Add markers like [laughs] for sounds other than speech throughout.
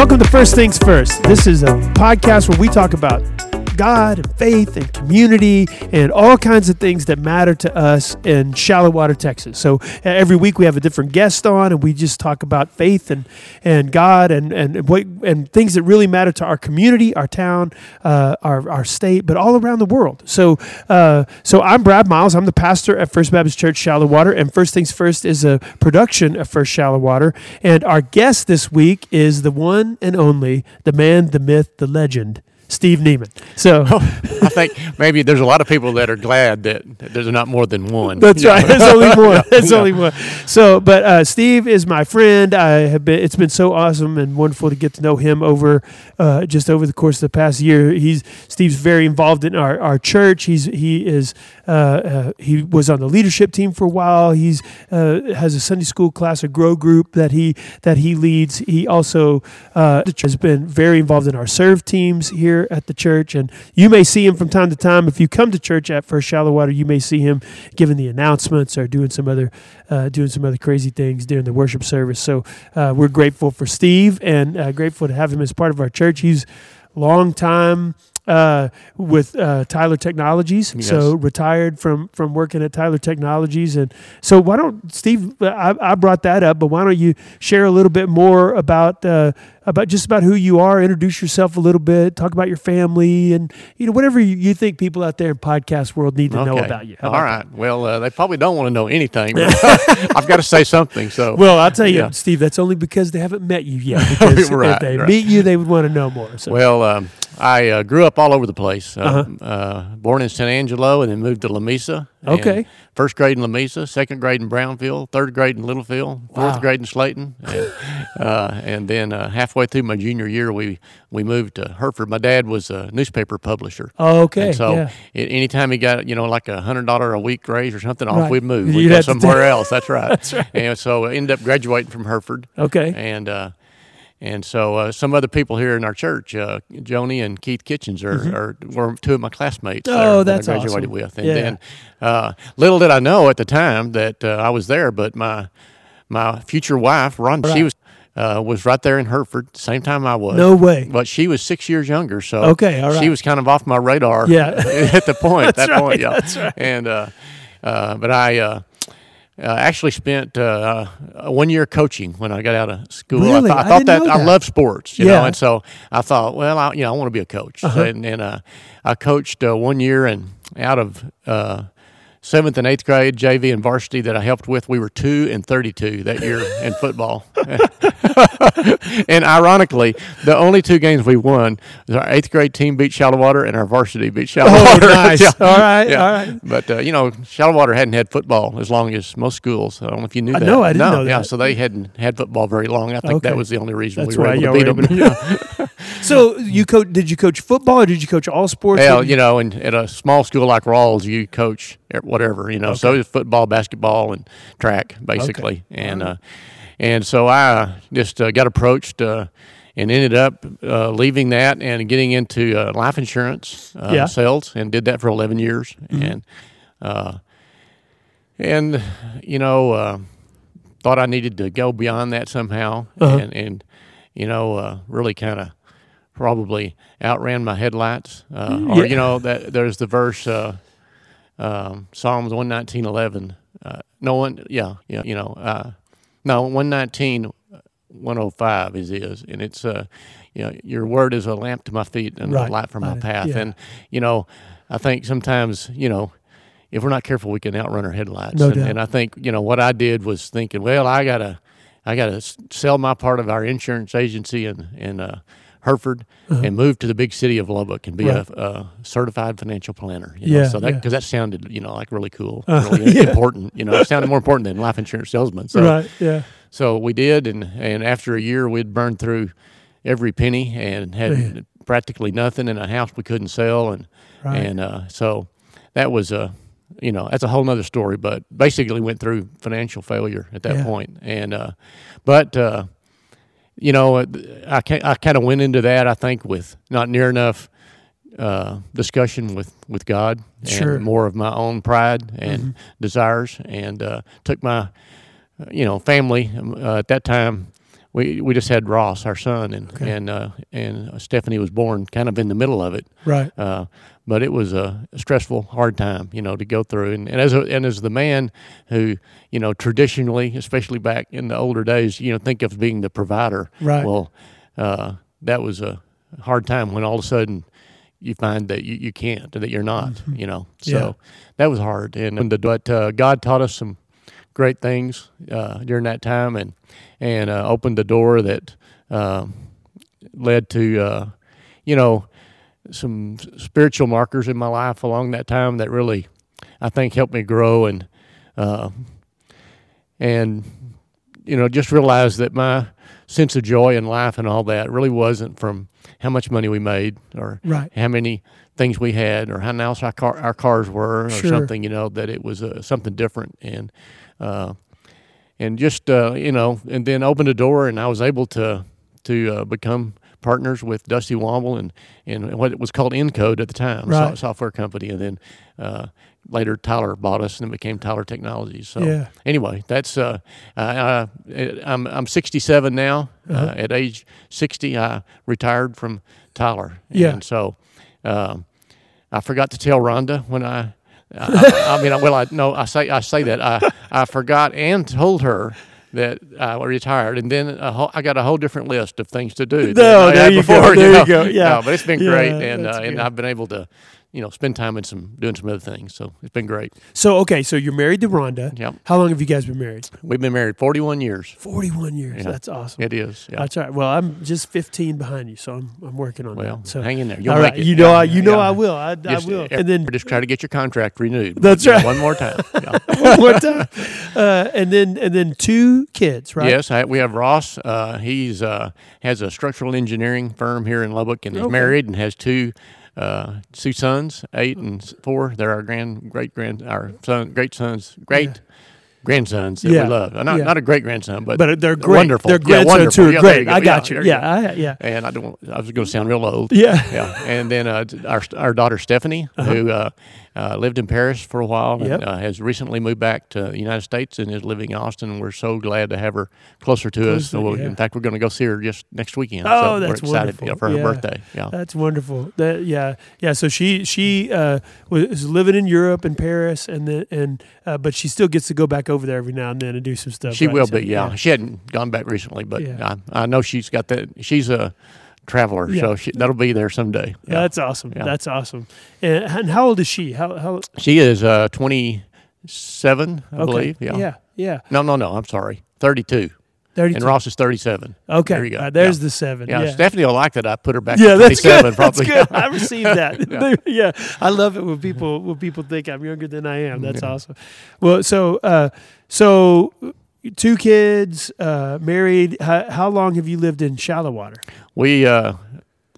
Welcome to First Things First. This is a podcast where we talk about God and faith and community and all kinds of things that matter to us in Shallowater, Texas. So uh, every week we have a different guest on and we just talk about faith and, and God and, and what and things that really matter to our community, our town, uh, our, our state, but all around the world. So uh, so I'm Brad Miles. I'm the pastor at First Baptist Church Shallowater, and First Things First is a production of First Shallowater. And our guest this week is the one and only, the man, the myth, the legend, Steve Nieman. So [laughs] I [laughs] think maybe there's a lot of people that are glad that there's not more than one. That's Yeah. right. There's only one. [laughs] Yeah, There's yeah. only one. So, but uh, Steve is my friend. I have been. It's been so awesome and wonderful to get to know him over uh, just over the course of the past year. He's Steve's very involved in our, our church. He's he is uh, uh, he was on the leadership team for a while. He's uh, has a Sunday school class, a grow group that he that he leads. He also uh, has been very involved in our serve teams here at the church, and you may see him from time to time if you come to church at First Shallowater. You may see him giving the announcements or doing some other uh, doing some other crazy things during the worship service. So uh, we're grateful for Steve and uh, grateful to have him as part of our church. He's long time uh, with uh, Tyler Technologies, Yes. so retired from from working at Tyler Technologies, and so why don't Steve? I, I brought that up, but why don't you share a little bit more about uh, about just about who you are? Introduce yourself a little bit. Talk about your family, and you know whatever you, you think people out there in podcast world need to know about you. How All about right. Well, uh, they probably don't want to know anything. [laughs] [laughs] I've got to say something. So Well, I'll tell you, Yeah. Steve, that's only because they haven't met you yet. [laughs] Because if Right, they right. meet you, they would want to know more. So, Well, um, I uh, grew up all over the place. Uh, Uh-huh. uh, born in San Angelo and then moved to Lamesa. And Okay. First grade in Lamesa, second grade in Brownfield, third grade in Littlefield, fourth Wow. grade in Slaton, and, [laughs] uh, and then uh, halfway through my junior year, we we moved to Hereford. My dad was a newspaper publisher. okay, And so, yeah. a- anytime he got you know like a hundred dollar a week raise or something, off Right. we'd move. [laughs] You'd We'd go have to somewhere else. That's right. [laughs] That's right. And so I ended up graduating from Hereford. Okay. And uh, and so uh, some other people here in our church, uh, Joni and Keith Kitchens, are, are were two of my classmates. Mm-hmm. Oh, there that's that I graduated awesome. with. And Yeah. then uh, little did I know at the time that uh, I was there, but my my future wife, Ron, Right. she was. Uh, was right there in Hereford, same time I was. No way. But she was six years younger, so Okay, all right. she was kind of off my radar. Yeah. [laughs] at the point, [laughs] at that That's point, yeah. that's right. And uh, uh, but I uh, actually spent uh, one year coaching when I got out of school. Really? I, thought- I I thought that, know I love sports, you Yeah. Uh-huh. know, and so I thought, well, I, you know, I want to be a coach, and, and uh, I coached uh, one year, and out of uh, seventh and eighth grade JV and varsity that I helped with, we were two and thirty-two that year in football. [laughs] [laughs] and ironically, the only two games we won was our eighth grade team beat Shallowater and our varsity beat Shallow Oh, Water. [laughs] nice. Yeah. All right, Yeah. all right. But uh, you know, Shallowater hadn't had football as long as most schools. I don't know if you knew that. no, I didn't know Yeah, that. so they hadn't had football very long. I think Okay. that was the only reason That's we were able to beat them. able Yeah. [laughs] So you coach? Did you coach football or did you coach all sports? Well, you know, and at a small school like Ralls, you coach whatever, you know. So it's football, basketball, and track, basically. And uh, and so I just uh, got approached uh, and ended up uh, leaving that and getting into uh, life insurance uh, Yeah. sales, and did that for eleven years. And uh, and you know, uh, thought I needed to go beyond that somehow, Uh-huh. and and you know, uh, really kind of probably outran my headlights. Uh, Or Yeah. you know, that there's the verse uh, um, Psalms one nineteen eleven. Uh, no one, yeah, yeah, you know, uh, no one nineteen. 105 is is and it's uh you know your word is a lamp to my feet and Right. a light for my Right. path Yeah. and you know i think sometimes you know if we're not careful we can outrun our headlights No and, doubt. and i think you know what i did was thinking well i gotta i gotta sell my part of our insurance agency and in uh Hereford and move to the big city of Lubbock and be Uh-huh. Right. a, a certified financial planner. You know? Yeah, so that yeah. because that sounded you know like really cool, Uh, [laughs] yeah. important. You know, it sounded more important than life insurance salesman. So right? Yeah. so we did, and and after a year, we'd burned through every penny and had Man. practically nothing in a house we couldn't sell, and Right. and uh, so that was a you know that's a whole nother story. But basically, went through financial failure at that Yeah. point. and uh, but uh, you know I I kind of went into that I think with not near enough uh, discussion with, with God and Sure. more of my own pride and Mm-hmm. desires, and uh, took my, uh, you know, family um, uh, at that time. We we just had Ross, our son, and Okay. and uh, and Stephanie was born kind of in the middle of it. Right. Uh, but it was a stressful, hard time, you know, to go through. And, and as a, and as the man who, you know, traditionally, especially back in the older days, you know, think of being the provider. Right. Well, uh, that was a hard time when all of a sudden you find that you, you can't, that you're not, you know. So Mm-hmm. Yeah. that was hard. And, and but uh, God taught us some great things uh, during that time, and and uh, opened the door that um led to, uh, you know, some spiritual markers in my life along that time that really, I think, helped me grow and uh, and you know just realize that my sense of joy in life and all that really wasn't from how much money we made or Right. how many things we had or how nice our car our cars were or Sure. something. You know that it was uh, something different and. Uh, and just uh, you know, and then opened a door, and I was able to to uh, become partners with Dusty Womble and and what was called Incode at the time, Right. software company, and then uh, later Tyler bought us, and it became Tyler Technologies. So Yeah. anyway, that's uh, uh, I'm I'm 67 now. uh Uh-huh. at age 60, I retired from Tyler. Yeah. and so. Um, I forgot to tell Rhonda when I. I, I mean, well, I no, I say I say that I I forgot and told her that I retired, and then a whole, I got a whole different list of things to do. No, there you go, [laughs] there you know? go, yeah. No, but it's been Yeah, great, and uh, and. I've been able to, you know, spend time in some doing some other things. So it's been great. So okay, so you're married to Rhonda. Yep. How long have you guys been married? We've been married 41 years. Forty-one years. Yeah. That's awesome. It is. Yeah. That's all right. Well, I'm just 15 behind you, so I'm I'm working on well, that. So hang in there. You'll all right, you know Yeah, I you know. I will. I, I will. And then just try to get your contract renewed. [laughs] That's right. One more time. [laughs] Yeah. one more time. Uh, and then and then two kids, right? Yes, I, we have Ross. Uh, he's uh, has a structural engineering firm here in Lubbock, and is married and has two uh, two sons, eight and four. They're our grand great grand our son great sons great grandsons that Yeah. we love. Uh, Not Yeah. not a great grandson, but But they're great. wonderful. Yeah, grandsons wonderful. who are Yeah, great. go. I got Yeah, you. Yeah, I, yeah, and I don't. I was going to sound real old. yeah. yeah, and then uh, our our daughter Stephanie, who uh, lived in Paris for a while and Yep. uh, has recently moved back to the United States and is living in Austin. We're so glad to have her closer to us. So yeah. in fact, we're going to go see her just next weekend. Oh, so that's we're excited wonderful. yeah, for her Yeah. birthday. Yeah, That's wonderful. That yeah, yeah. So she she uh, was living in Europe in Paris, and then and uh, but she still gets to go back over there every now and then and do some stuff. she right? will So, be. Yeah. she hadn't gone back recently, but. I, I know she's got that. She's a traveler, Yeah. so she, that'll be there someday. Yeah. That's awesome. Yeah. That's awesome. And, and how old is she? How how? she is uh, twenty seven, I Okay. believe. Yeah. Yeah. Yeah. No, no, no. I'm sorry. Thirty two. Thirty. And Ross is 37. Okay. There you go. Uh, there's Yeah. the seven. Yeah, Yeah. Stephanie will like that. I put her back Yeah, to that's 27 good. probably. That's good. I received [laughs] that. Yeah. [laughs] yeah. I love it when people when people think I'm younger than I am. That's awesome. Well, so uh, so two kids, uh, married. How, how long have you lived in Shallowater? We uh,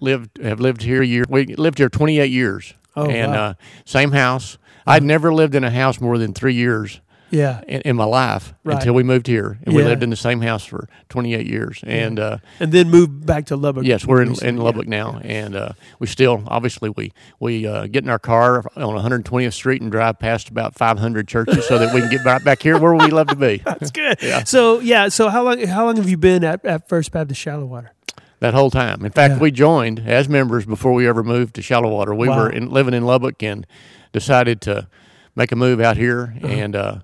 lived have lived here a year. We lived here 28 years. Oh, and wow. uh, same house. I'd never lived in a house more than three years Yeah. in, in my life Right. until we moved here, and we lived in the same house for 28 years. And uh, And then moved back to Lubbock. yes, we're in, in Lubbock now, and uh, we still obviously we we uh, get in our car on 120th Street and drive past about 500 churches so that we can get right back here where we love to be. [laughs] That's good. yeah. So yeah. So how long how long have you been at, at First Baptist Shallowater? that whole time. In fact, Yeah. we joined as members before we ever moved to Shallowater. We Wow. were in, living in Lubbock and decided to make a move out here, Uh-huh. and uh,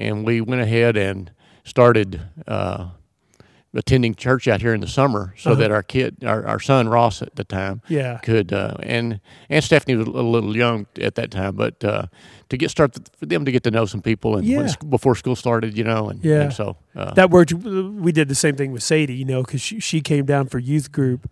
and we went ahead and started. Uh, attending church out here in the summer so Uh-huh. that our kid our, our son Ross at the time Yeah. could uh, and and Stephanie was a little, young at that time but uh, to get started for them to get to know some people and Yeah. before school started you know and, Yeah. and so uh, That worked. We did the same thing with Sadie, you know, because she, she came down for youth group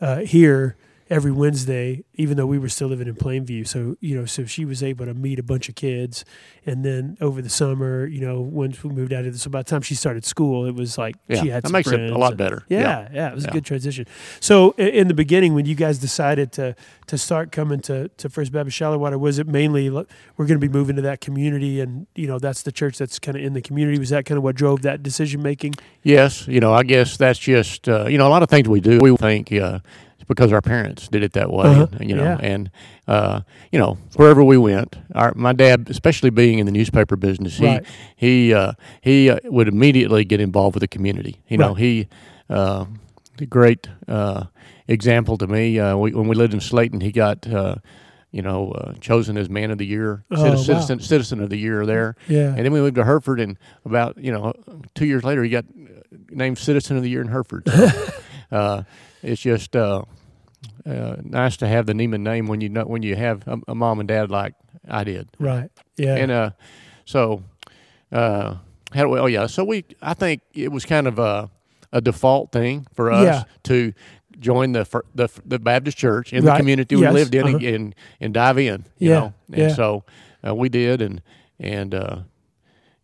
uh, here every Wednesday, even though we were still living in Plainview. So, you know, so she was able to meet a bunch of kids. And then over the summer, you know, once we moved out of this, so by the time she started school, it was like yeah she had that makes it friends a lot better Yeah, yeah, it was a good transition. So, in the beginning, when you guys decided to to start coming to, to First Baptist Shallowater, was it mainly we're going to be moving to that community, and you know that's the church that's kind of in the community? Was that kind of what drove that decision making? Yes, you know, I guess that's just uh, you know a lot of things we do. We think uh, because our parents did it that way, Uh-huh. and, you know, Yeah. and uh, you know wherever we went, our my dad, especially being in the newspaper business, he Right. he uh, he uh, would immediately get involved with the community. You know, Right. he. uh, a great uh, example to me. Uh, we, when we lived in Slaton, he got uh, you know uh, chosen as man of the year, Oh, wow. citizen citizen of the year there. Yeah. And then we moved to Hereford, and about you know two years later, he got named citizen of the year in Hereford. So, [laughs] uh, it's just uh, uh, nice to have the Nieman name when you know when you have a, a mom and dad like I did. Right. Yeah. And uh, so, uh, how do we? Oh yeah. So we, I think it was kind of a, a default thing for us Yeah. to join the the the Baptist church in Right. the community we lived in Uh-huh. and, and and dive in. You Yeah. know. And Yeah. so uh, we did, and and. Uh,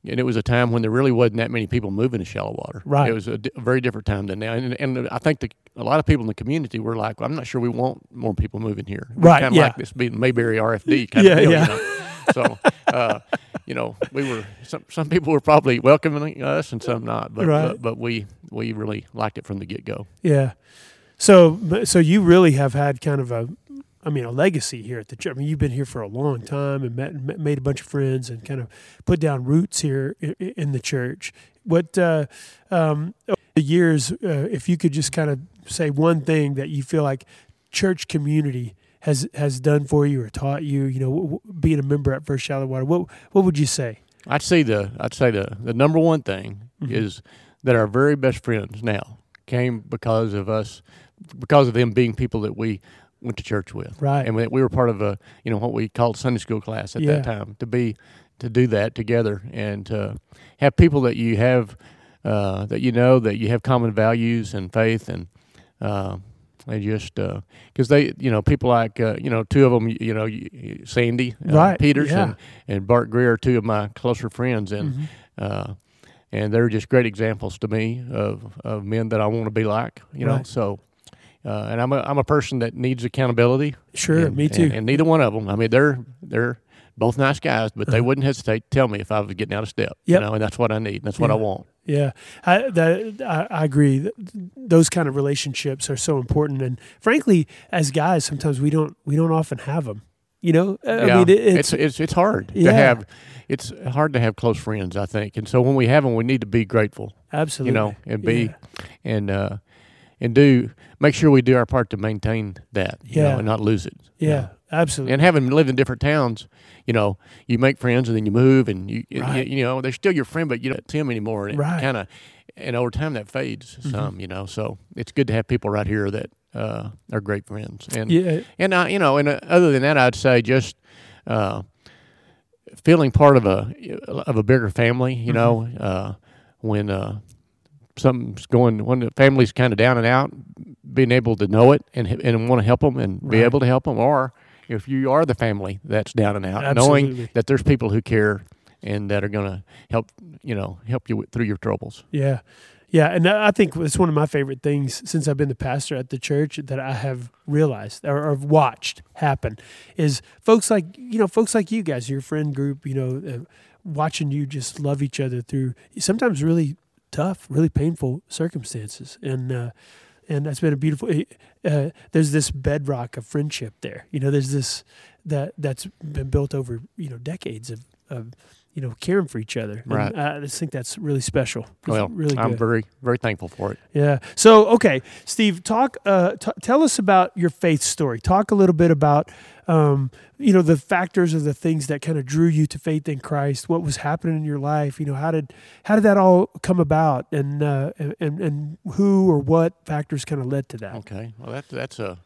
and it was a time when there really wasn't that many people moving to Shallowater. Right. It was a, very different time than now. And, and I think the, a lot of people in the community were like, well, I'm not sure we want more people moving here. Right, Kind of yeah. like this being Mayberry RFD kind [laughs] Yeah, of deal. yeah. You know? so, uh, you know, we were some some people were probably welcoming us and some not, but Right. but, but we we really liked it from the get go. Yeah. So, so you really have had kind of a, I mean, a legacy here at the church. I mean, you've been here for a long time and met, made a bunch of friends and kind of put down roots here in, the church. What uh, um, over the years, uh, if you could just kind of say one thing that you feel like church community has has done for you or taught you, you know, being a member at First Shallowater, what what would you say? I'd say the I'd say the the number one thing Mhm. is that our very best friends now came because of us, because of them being people that we went to church with. Right. and we, we were part of a you know what we called Sunday school class at Yeah. that time to be to do that together and to have people that you have uh, that you know that you have common values and faith and uh, they just because they you know people like uh, you know two of them you know Sandy uh, Right, Peters yeah. and, and Bart Greer are two of my closer friends and Mhm. uh, and they're just great examples to me of, of men that I want to be like you know so uh, and I'm a I'm a person that needs accountability Sure, and- me too. And, and neither one of them. I mean, they're they're both nice guys, but they Uh-huh. wouldn't hesitate to tell me if I was getting out of step. Yep. You know, and that's what I need. That's what I want. Yeah, I, that, I, I agree. Those kind of relationships are so important, and frankly, as guys, sometimes we don't we don't often have them. You know, I yeah, mean, it, it's, it's, it's it's hard Yeah. to have. It's hard to have close friends, I think, and so when we have them, we need to be grateful. absolutely You know, and be Yeah. and uh, and do make sure we do our part to maintain that. You Yeah. know, and not lose it. you yeah, know. absolutely. And having lived in different towns, you know, you make friends and then you move, and you you- Right. you, know they're still your friend, but you don't see them anymore, and Right. it kind of and over time that fades Mhm. some, you know. So it's good to have people right here that uh, are great friends, and yeah, and uh, you know, and uh, other than that, I'd say just uh, feeling part of a of a bigger family, you Mhm. know, uh, when uh, something's going when the family's kind of down and out, being able to know it and and want to help them and be able to help them, or if you are the family that's down and out, Absolutely. knowing that there's people who care and that are going to help, you know, help you through your troubles. yeah, yeah. And I think it's one of my favorite things since I've been the pastor at the church that I have realized or, or watched happen is folks like you know folks like you guys, your friend group, you know, uh, watching you just love each other through sometimes really tough, really painful circumstances, and uh, and that's been a beautiful. Uh, there's this bedrock of friendship there. You know, there's this that that's been built over you know decades of, of you know caring for each other. And Right. I just think that's really special. It's Well, really I'm very very thankful for it. Yeah. So, okay, Steve, talk. Uh, t- tell us about your faith story. Talk a little bit about, um, you know, the factors or the things that kind of drew you to faith in Christ. What was happening in your life? You know, how did how did that all come about, and uh, and and who or what factors kind of led to that? Okay, well that that's a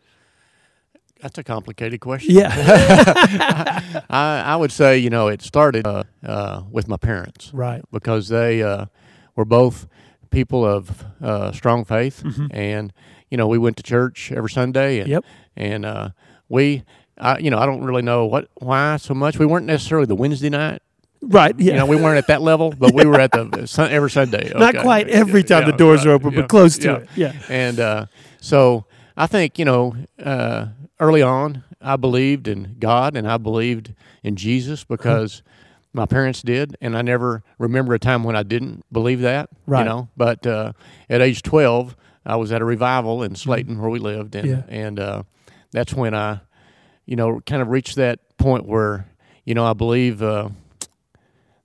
that's a complicated question. Yeah. [laughs] I, I would say, you know, it started uh, uh, with my parents right. because they uh, were both people of uh, strong faith, Mhm. and you know, we went to church every Sunday, and Yep. and uh, we, I, you know, I don't really know what why so much. We weren't necessarily the Wednesday night. Right. Yeah. You know, we weren't at that level, but we were at the [laughs] sun, every Sunday. Not quite every time the Yeah, doors are open, yeah, but close to yeah. it. Yeah. And uh, so I think, you know, uh, early on, I believed in God and I believed in Jesus because my parents did. And I never remember a time when I didn't believe that, Right. you know. But uh, at age 12, I was at a revival in Slaton where we lived. And, Yeah. and uh, that's when I, you know, kind of reached that point where, you know, I believe. Uh,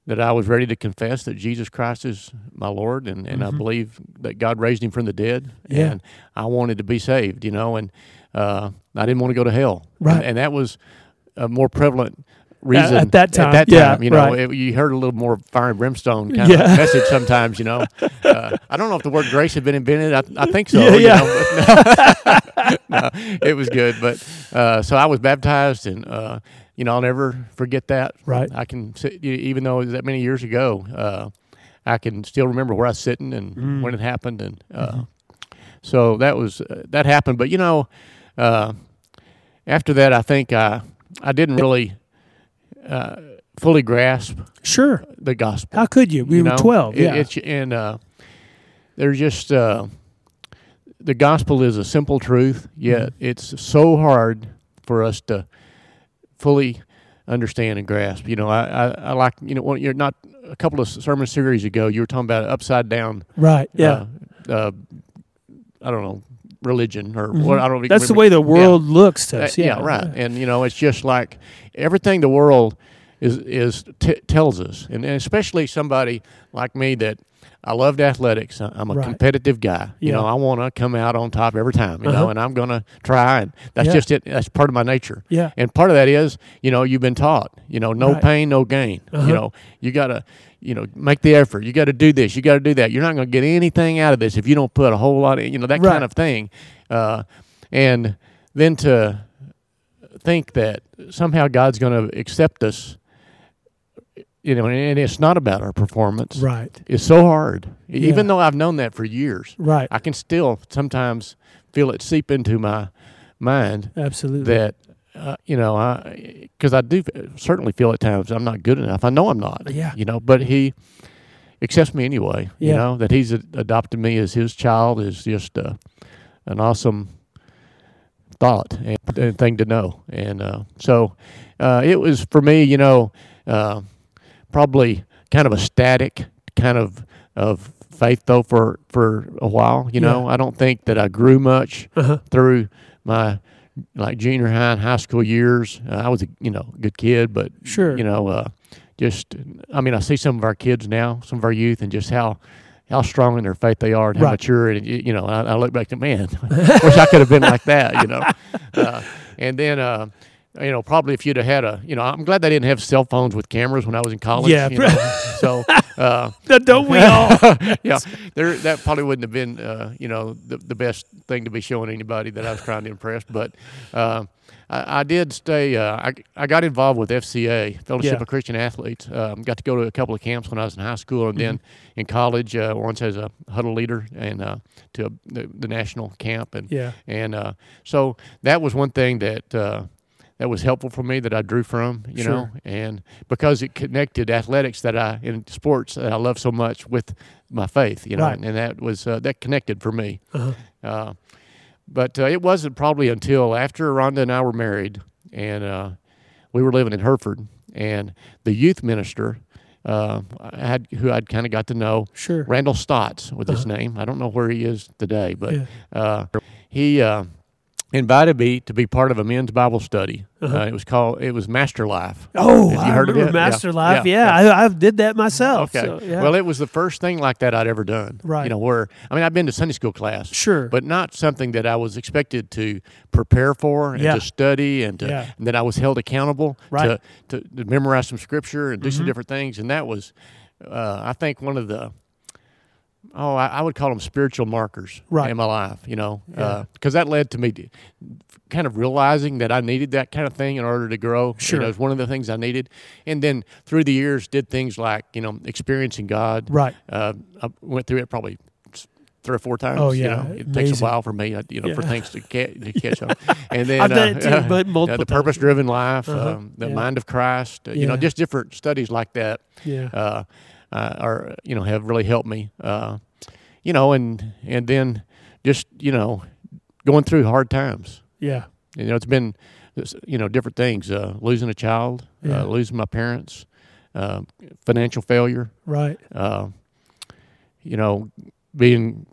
that I was ready to confess that Jesus Christ is my Lord, and, and I believe that God raised him from the dead, Mm-hmm. Yeah. and I wanted to be saved, you know, and uh, I didn't want to go to hell, Right. And, and that was a more prevalent reason at that time, At that yeah, you know, right. it- you heard a little more fire and brimstone kind Yeah. of message sometimes, you know. [laughs] Uh, I don't know if the word grace had been invented. I, I think so. Yeah, you know, [laughs] no, it was good, but uh, so I was baptized, and uh, you know I'll never forget that. Right. I can, sit, even though it was that many years ago, uh, I can still remember where I was sitting and Mm. when it happened, and uh, Mm-hmm. so that was uh, that happened. But you know, uh, after that, I think I I didn't really uh, fully grasp Sure. the gospel. How could you? We you were know? 12. It- yeah. it's and uh, there's just uh, the gospel is a simple truth, yet Mm-hmm. it's so hard for us to fully understand and grasp. You know, I, I, I like you know when you're not a couple of sermon series ago, you were talking about upside down. right. Yeah. Uh, uh, I don't know religion or what I don't. even Mm-hmm. That's the way the Yeah. world looks to Uh, us. yeah, right. And you know, it's just like everything the world is is t- tells us, and, and especially somebody like me that I loved athletics. I'm a Right. competitive guy. You know, I want to come out on top every time. You Uh-huh. know, and I'm gonna try, and that's Yeah. just it. That's part of my nature. Yeah. And part of that is, you know, you've been taught, you know, no Right. pain, no gain. Uh-huh. You know, you gotta, you know, make the effort. You got to do this. You got to do that. You're not going to get anything out of this if you don't put a whole lot of, you know, that Right. kind of thing. Uh, and then to think that somehow God's going to accept us, you know, and it's not about our performance. Right. It's so hard. Yeah. Even though I've known that for years, Right. I can still sometimes feel it seep into my mind Absolutely. that uh, you know I because I do certainly feel at times I'm not good enough. I know I'm not. Yeah. You know, but he accepts me anyway. You know that he's a- adopted me as his child is just uh, an awesome thought and, and thing to know. And uh, so uh, it was for me. You know, uh, probably kind of a static kind of of faith though for for a while. You know, I don't think that I grew much Uh-huh. through my like junior high and high school years. Uh, I was a you know good kid, but Sure. you know, uh, just I mean, I see some of our kids now, some of our youth, and just how how strong in their faith they are and how Right. mature. And you know, I, I look back to man, [laughs] wish I could have been like that. You know, [laughs] uh, and then. Uh, you know, probably if you'd have had a, you know, I'm glad they didn't have cell phones with cameras when I was in college. Yeah. you [laughs] know. so, uh, Don't we all? [laughs] yeah, there that probably wouldn't have been uh, you know the the best thing to be showing anybody that I was trying to impress. But uh, I, I did stay. Uh, I I got involved with FCA Fellowship Yeah. of Christian Athletes. Um, got to go to a couple of camps when I was in high school, and then in college, uh, once as a huddle leader and uh, to a, the, the national camp, and Yeah. and uh, so that was one thing that. Uh, that was helpful for me that I drew from, you know, and because it connected athletics that I in sports that I love so much with my faith, you know, Right. and that was uh, that connected for me. Uh-huh. Uh, but uh, it wasn't probably until after Rhonda and I were married, and uh, we were living in Hereford, and the youth minister, uh, I had who I'd kind of got to know, Sure. Randall Stotts with his name. I don't know where he is today, but Yeah. uh, he uh, invited me to be part of a men's Bible study. Uh-huh. Uh, it was called it was MasterLife. Oh, Have you I heard of it? Yeah. MasterLife. Yeah, Yeah, I, I did that myself. Okay. So, yeah. Well, it was the first thing like that I'd ever done. Right. You know, where I mean, I've been to Sunday school class, sure. but not something that I was expected to prepare for and Yeah. to study and, to, Yeah. and that I was held accountable Right. Mm-hmm. to, to, to memorize some scripture and do some different things. And that was, uh, I think, one of the oh, I, I would call them spiritual markers Right. in my life. You know, Yeah. because that led to me to, kind of realizing that I needed that kind of thing in order to grow. Sure. you know, it's one of the things I needed. And then through the years, did things like you know experiencing God. right. Uh, I went through it probably three or four times. Oh, you yeah. know. it takes a while for me, uh, you know, for things to, ca- to [laughs] catch up. And then I've done uh, it too, but [laughs] uh, the purpose-driven life, Uh-huh. um, the Yeah. mind of Christ. uh, You know, just different studies like that Yeah. Uh, are you know have really helped me. Uh, you know, and and then just you know going through hard times. yeah. You know, it's been you know different things. Uh, losing a child, Yeah. uh, losing my parents, uh, financial failure. Right. Uh, you know, being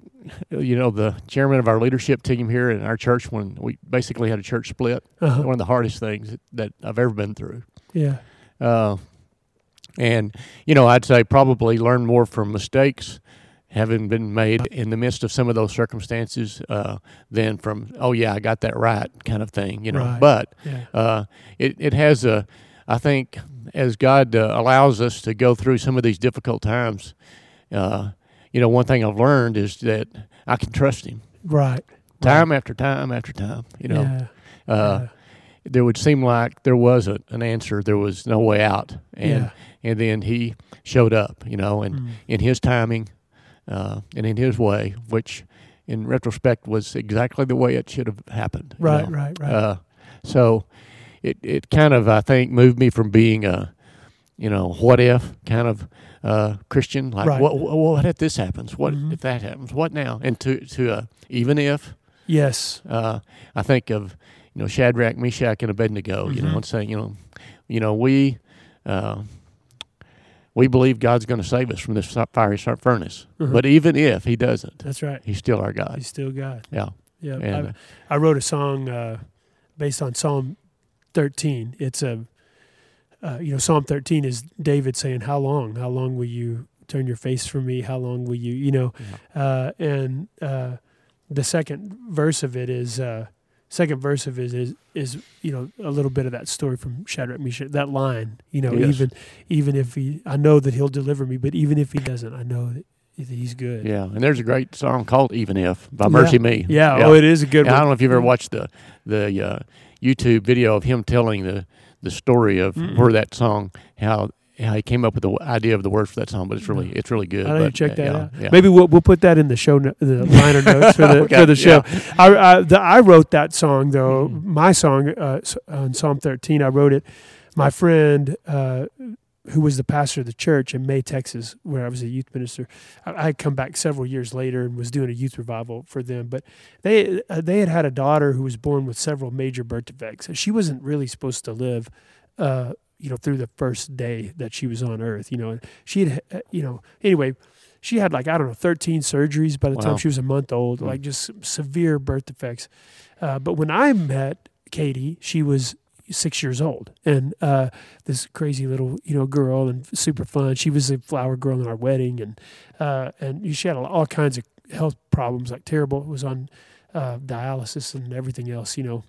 you know the chairman of our leadership team here in our church when we basically had a church split. Uh-huh. One of the hardest things that I've ever been through. Yeah. Uh, and you know, I'd say probably learn more from mistakes having been made in the midst of some of those circumstances uh, than from oh yeah I got that right kind of thing you know Right. but Yeah. uh, it, it has a I think as God uh, allows us to go through some of these difficult times uh, you know one thing I've learned is that I can trust him Right. time after time after time you know Yeah. uh, there would seem like there wasn't an answer there was no way out and Yeah. And then he showed up you know and Mm. in his timing uh, and in his way which in retrospect was exactly the way it should have happened you Right. know. Right. Right. Uh, so it, it kind of I think moved me from being a you know what if kind of uh, Christian like Right. what, what what if this happens what Mhm. if that happens what now and to to uh, even if yes. uh, I think of you know Shadrach, Meshach, and Abednego. You know, Mhm. and saying you know, you know we uh, we believe God's going to save us from this fiery fur- furnace. Mhm. But even if He doesn't, That's right. He's still our God. He's still God. Yeah, Yeah. and uh, I, I wrote a song uh, based on Psalm 13. It's a, uh, you know, Psalm 13 is David saying, "How long? How long will you turn your face from me? How long will you, you know?" Uh, and uh, the second verse of it is, uh, second verse of it is, is you know a little bit of that story from Shadrach Meshach. That line, you know, Yes. even even if he, I know that he'll deliver me, but even if he doesn't, I know that he's good. yeah, and there's a great song called "Even If" by MercyMe. Yeah. Oh, it is a good And I don't know if you've ever watched the the uh, YouTube video of him telling the the story of Mm-mm. where that song how how he came up with the idea of the word for that song. But it's really it's really good. I need to check uh, that yeah, out. yeah. Maybe we'll we'll put that in the show no, the [laughs] liner notes for the Okay, for the show. yeah. I I, the, I wrote that song though. Mhm. My song uh, on Psalm 13. I wrote it. My friend. Uh, who was the pastor of the church in May, Texas, where I was a youth minister? I, I had come back several years later and was doing a youth revival for them. But they uh, they had had a daughter who was born with several major birth defects. She wasn't really supposed to live, uh, you know, through the first day that she was on Earth. You know, and she had, uh, you know, anyway, she had like I don't know, thirteen surgeries by the Wow. time she was a month old, Hmm. like just severe birth defects. Uh, but when I met Katie, she was six years old, and uh, this crazy little you know girl and super fun. She was a flower girl in our wedding, and uh, and she had all kinds of health problems, like terrible. it Was on uh, dialysis and everything else, you know.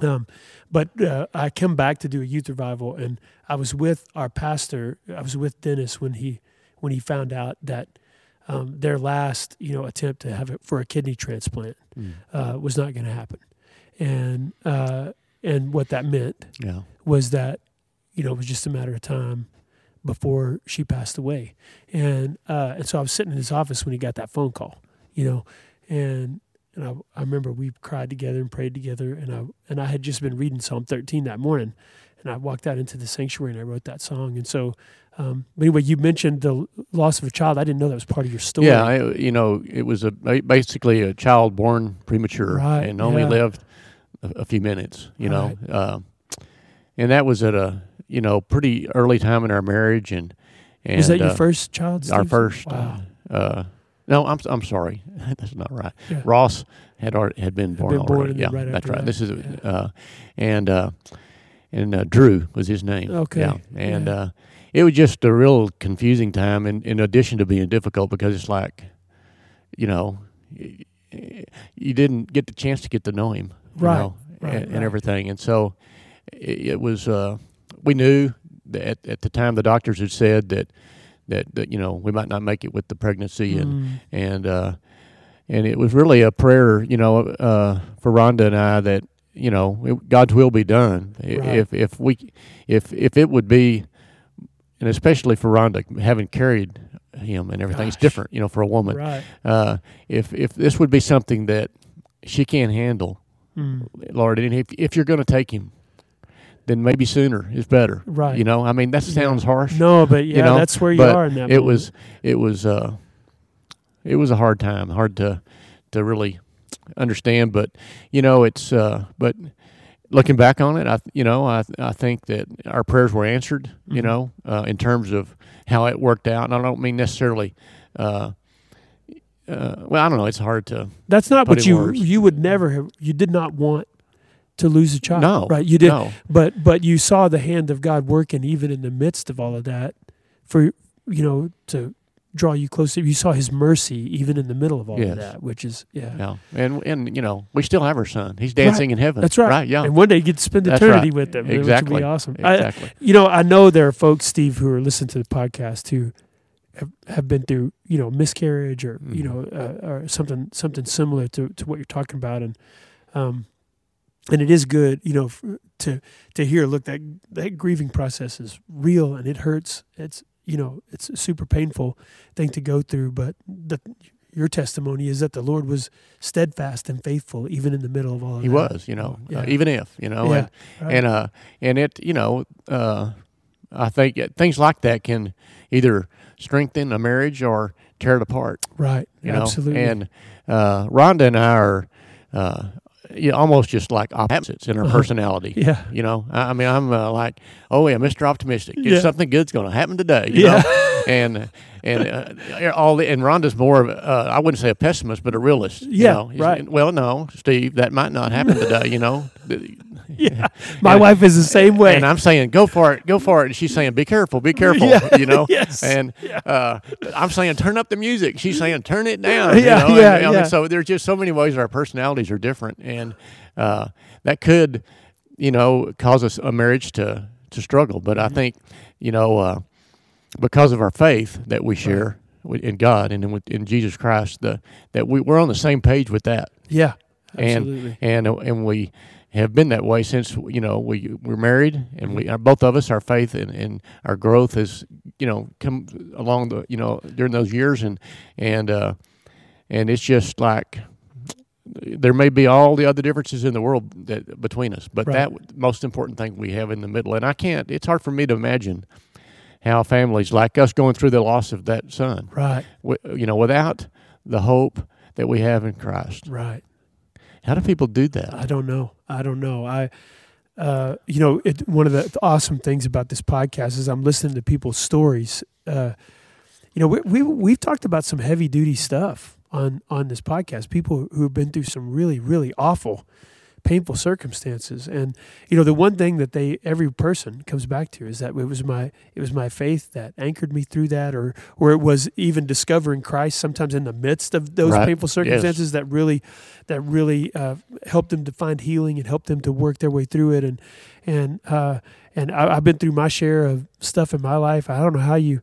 Um, but uh, I come back to do a youth revival, and I was with our pastor. I was with Dennis when he when he found out that um, their last you know attempt to have it for a kidney transplant Mm. uh, was not going to happen, and uh, and what that meant yeah. was that you know it was just a matter of time before she passed away and uh, and so I was sitting in his office when he got that phone call you know and and I, I remember we cried together and prayed together and I and I had just been reading Psalm 13 that morning and I walked out into the sanctuary and I wrote that song and so um, anyway you mentioned the loss of a child I didn't know that was part of your story Yeah, I, you know, it was a basically a child born premature Right, and only yeah. lived a, a few minutes. You know, uh, and that was at a you know pretty early time in our marriage, and and was that your uh, first child our first. wow Uh, uh, no, I'm I'm sorry, [laughs] that's not right. Yeah. Ross had already, had been born been born already. yeah, right that's right. that. This is Yeah. uh, and uh, and uh, Drew was his name. Okay, Yeah, and yeah. uh, it was just a real confusing time, in, in addition to being difficult because it's like, you know, you didn't get the chance to get to know him, you Right, know, right, and, and right. everything, and so it, it was. Uh, we knew that at, at the time the doctors had said that that, that you know we might not make it with the pregnancy and Mm. and uh, and it was really a prayer, you know, uh, for Rhonda and I that you know it, God's will be done. Right. If if we if if it would be, and especially for Rhonda having carried him and everything, it's different, you know, for a woman. right Uh, if if this would be something that she can't handle, Mm. Lord, and if if you're going to take him, then maybe sooner is better. Right. You know, I mean that Yeah. sounds harsh No, but yeah, you know, that's where you but are in that. it moment. was it was uh it was a hard time hard to to really understand but you know it's uh but looking back on it i you know i i think that our prayers were answered you Mhm. know uh in terms of how it worked out and i don't mean necessarily uh uh, well, I don't know. It's hard to. That's not what you words. you would never have. You did not want to lose a child. No, right? You did, no. but but you saw the hand of God working even in the midst of all of that, for you know to draw you closer. You saw His mercy even in the middle of all Yes. of that, which is yeah. Yeah, and and you know we still have our son. He's dancing in heaven. That's right. Right. Yeah. And one day you get to spend That's eternity right. with them, which would be awesome. I, Exactly. you know, I know there are folks, Steve, who are listening to the podcast who have, been through, you know, miscarriage or you know, Mm-hmm. uh, or something something similar to, to what you're talking about, and um, and it is good, you know, to to hear. Look, that that grieving process is real and it hurts. It's you know, it's a super painful thing to go through, but the, your testimony is that the Lord was steadfast and faithful even in the middle of all of he that. was, you know, Yeah. uh, even if, you know, Yeah, and, right. and uh, and it, you know, uh, I think things like that can either strengthen a marriage or tear it apart. Right. You know, Absolutely. and uh, Rhonda and I are, uh, you know, almost just like opposites in our Uh-huh. personality. yeah. You know, I, I mean, I'm uh, like, oh yeah, Mr. Optimistic. Yeah. Something good's going to happen today. You Yeah. know? and and uh, all the, and Rhonda's more of uh, I wouldn't say a pessimist, but a realist. you Yeah, know? Right. Well, no, Steve, that might not happen today. You know. [laughs] Yeah. [laughs] My And- wife is the same way. And I'm saying, go for it, go for it. And she's saying, be careful, be careful. Yeah, You know. [laughs] yes, And yeah. uh, I'm saying, turn up the music. She's saying, turn it down. Yeah, you know? and, yeah, mean, yeah. So there's just so many ways our personalities are different, and uh, that could, you know, cause us a marriage to to struggle. But Mm-hmm. I think, you know, uh, because of our faith that we share with in God and in, in Jesus Christ, the that we, we're on the same page with that yeah. Absolutely. and and and we have been that way since you know we we're married and we are both of us our faith and, and our growth has you know come along the you know during those years and and uh and it's just like there may be all the other differences in the world that between us but Right. that most important thing we have in the middle and I can't it's hard for me to imagine how families like us going through the loss of that son right. wi- you know without the hope that we have in Christ Right. How do people do that I don't know. I don't know. I, uh, you know, it, one of the awesome things about this podcast is I'm listening to people's stories. Uh, you know, we, we we've talked about some heavy duty stuff on on this podcast. People who have been through some really really awful, painful circumstances, and you know, the one thing that they every person comes back to is that it was my it was my faith that anchored me through that, or or it was even discovering Christ sometimes in the midst of those Right. painful Yes. circumstances that really that really uh, helped them to find healing and helped them to work their way through it. And and uh, and I, I've been through my share of stuff in my life. I don't know how you,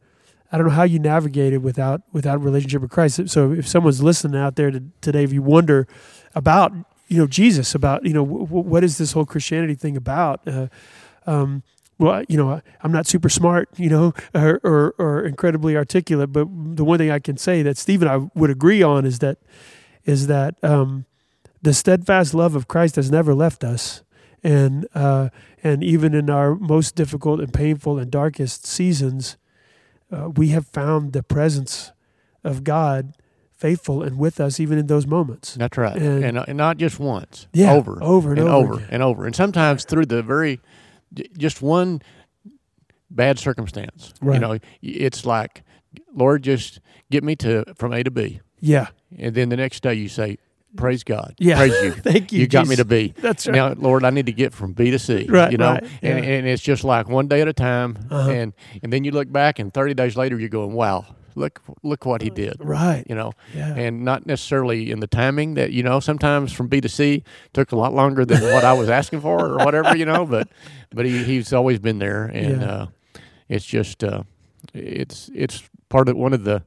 I don't know how you navigate it without without a relationship with Christ. So if someone's listening out there to, today, if you wonder about you know Jesus, about you know w- w- what is this whole Christianity thing about. Uh, um, well, you know, I'm not super smart, you know, [laughs] or, or, or incredibly articulate, but the one thing I can say that Steve and I would agree on is that is that um, the steadfast love of Christ has never left us, and uh, and even in our most difficult and painful and darkest seasons, uh, we have found the presence of God faithful and with us even in those moments. That's right, And- and, and not just once. Yeah, over, over and and over again. and over, and sometimes through the very, just one bad circumstance. Right. You know, it's like, Lord, just get me to from A to B, Yeah, and then the next day you say, Praise God, Yeah. praise you, [laughs] thank you. you got me to B. That's right. Now, Lord, I need to get from B to C. Right, You know, right, and, yeah. and it's just like one day at a time, Uh-huh. and and then you look back, and thirty days later, you're going, Wow, look look what He did. right. You know, Yeah. and not necessarily in the timing that you know sometimes from B to C took a lot longer than what I was [laughs] asking for or whatever you know but but he, he's always been there and Yeah. uh, it's just uh, it's it's part of one of the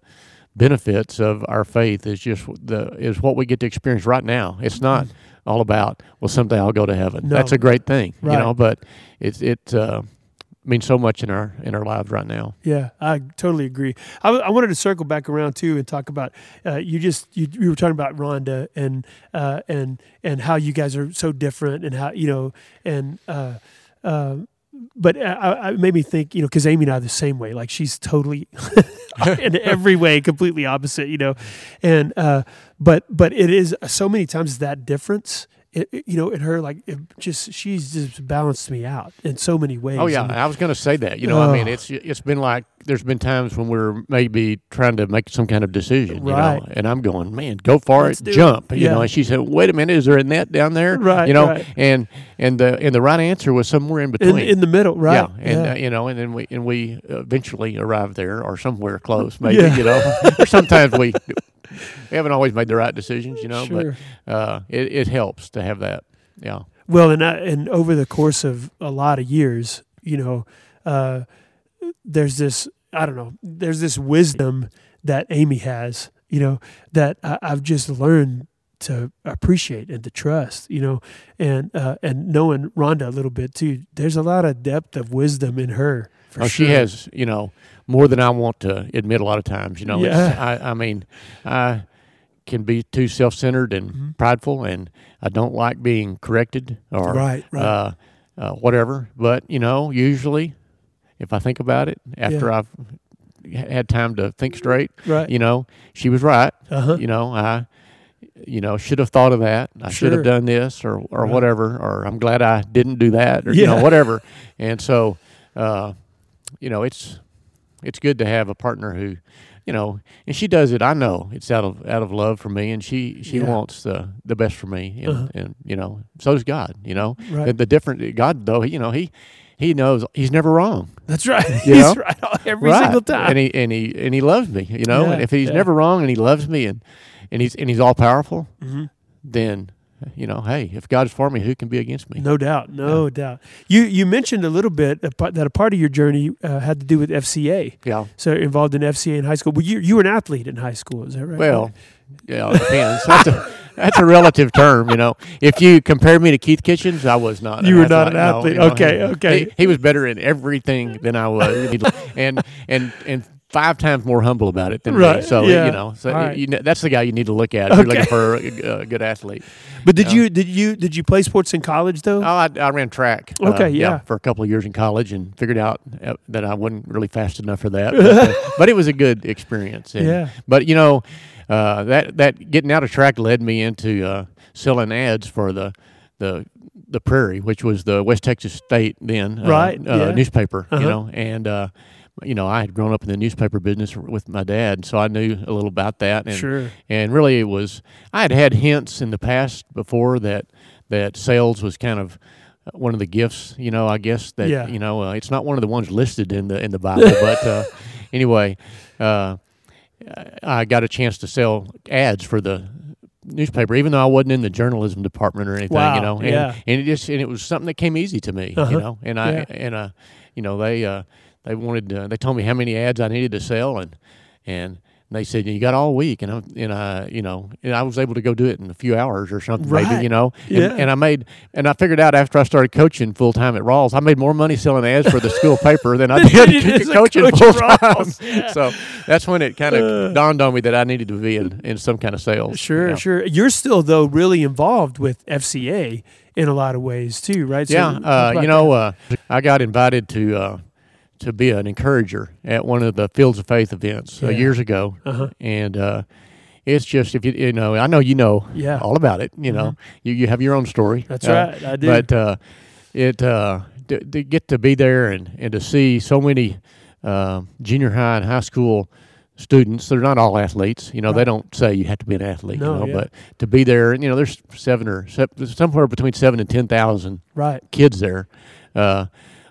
benefits of our faith is just the is what we get to experience right now it's not all about well someday I'll go to heaven. No. that's a great thing Right. you know but it's it uh, means so much in our in our lives right now. Yeah, I totally agree. I, I wanted to circle back around too and talk about uh, you just you, you were talking about Rhonda and uh, and and how you guys are so different and how you know and uh, uh, but I, I, it made me think you know because Amy and I are the same way. Like she's totally [laughs] in every way completely opposite you know? And uh, but but it is so many times that difference it, it- you know, in her like it just she's just balanced me out in so many ways. Oh yeah, And- I was going to say that. You know, I mean, it's it's been like there's been times when we're maybe trying to make some kind of decision, you Right. know, and I'm going, man, go for it, do it." jump, you know. And she said, wait a minute, is there a net down there? Right, you know, right. and and the and the right answer was somewhere in in, between. in the middle, right? Yeah, and Yeah. Uh, you know, and then we and we eventually arrived there or somewhere close, maybe Yeah. you know. [laughs] or sometimes we we haven't always made the right decisions, you know. Sure. But uh, it it helps to have that. Yeah. Well, and I, and over the course of a lot of years, you know, uh, there's this I don't know, there's this wisdom that Amy has, you know, that I, I've just learned to appreciate and to trust, you know, and uh, and knowing Rhonda a little bit too. There's a lot of depth of wisdom in her. For Oh, sure. she has, you know, more than I want to admit a lot of times. You know, it's, Yeah. I, I mean, I can be too self-centered and Mm-hmm. prideful, and I don't like being corrected or Right, right. Uh, uh, whatever. But you know, usually, if I think about it after Yeah. I've had time to think straight, Right. you know, she was right. Uh-huh. You know, I. You know, should have thought of that. I should have done this, or or Right. whatever. Or I'm glad I didn't do that, or you know, whatever. [laughs] And so, uh, you know, it's it's good to have a partner who, you know, and she does it. I know it's out of out of love for me, and she she Yeah. wants the the best for me, and, Uh-huh. and you know, so does God. You know, Right. the, the different God though, you know, he he knows he's never wrong. That's right. [laughs] You He's know? right every Right. single time. and he and he and he loves me. You know, Yeah, and if he's yeah. never wrong and he loves me, and and he's and he's all powerful, Mhm. then you know, hey, if God's for me, who can be against me? No doubt, no doubt. You you mentioned a little bit that a part of your journey uh, had to do with FCA. Yeah. So involved in FCA in high school. Well, you you were an athlete in high school, is that right? Well, yeah, it depends. that's, a, that's a relative term, you know. If you compare me to Keith Kitchens, I was not. You an were not an no, athlete. you know, Okay, he- okay. He, he was better in everything than I was, [laughs] and and and five times more humble about it than Right, me. So yeah. you know, so right. you know, that's the guy you need to look at if you're looking for a, a good athlete. but did yeah. you did you did you play sports in college though? Oh, I, I ran track. uh, Okay, yeah. for a couple of years in college, and figured out uh, that I wasn't really fast enough for that. [laughs] But, uh, but it was a good experience. And, Yeah. But you know, uh, that that getting out of track led me into uh, selling ads for the the the Prairie, which was the West Texas State then uh, Right, uh, yeah. newspaper. Uh-huh. You know, and. You know, I had grown up in the newspaper business with my dad, so I knew a little about that. And, Sure. and really, it was I had had hints in the past before that that sales was kind of uh, one of the gifts. You know, I guess that Yeah. you know uh, it's not one of the ones listed in the in the Bible, [laughs] but uh, anyway, uh, I got a chance to sell ads for the newspaper, even though I wasn't in the journalism department or anything. Wow, You know, and, yeah. and it just and it was something that came easy to me. Uh-huh. You know, and I Yeah. and uh, you know they uh, they wanted uh, they told me how many ads I needed to sell and and they said you got all week and I and I you know and I was able to go do it in a few hours or something Right. maybe you know and, Yeah. and I made and I figured out after I started coaching full time at Ralls I made more money selling ads for the school [laughs] paper than I did did as a coaching coach full time [laughs] Yeah. so that's when it kind of Uh. dawned on me that I needed to be in, in some kind of sales Sure, Yeah. sure. You're still though really involved with FCA in a lot of ways too, right? Yeah, uh, you know, uh, I got invited to uh, to be an encourager at one of the Fields of Faith events uh, years ago, Uh-huh. and uh, it's just if you you know, I know you know Yeah. all about it. You know, you you have your own story. That's uh, right, I do. But uh, it uh, to, to get to be there and and to see so many uh, junior high and high school students. They're not all athletes. You know, they don't say you have to be an athlete. No, you know, yeah. but to be there, you know, there's seven or somewhere between seven and ten thousand right. kids there uh,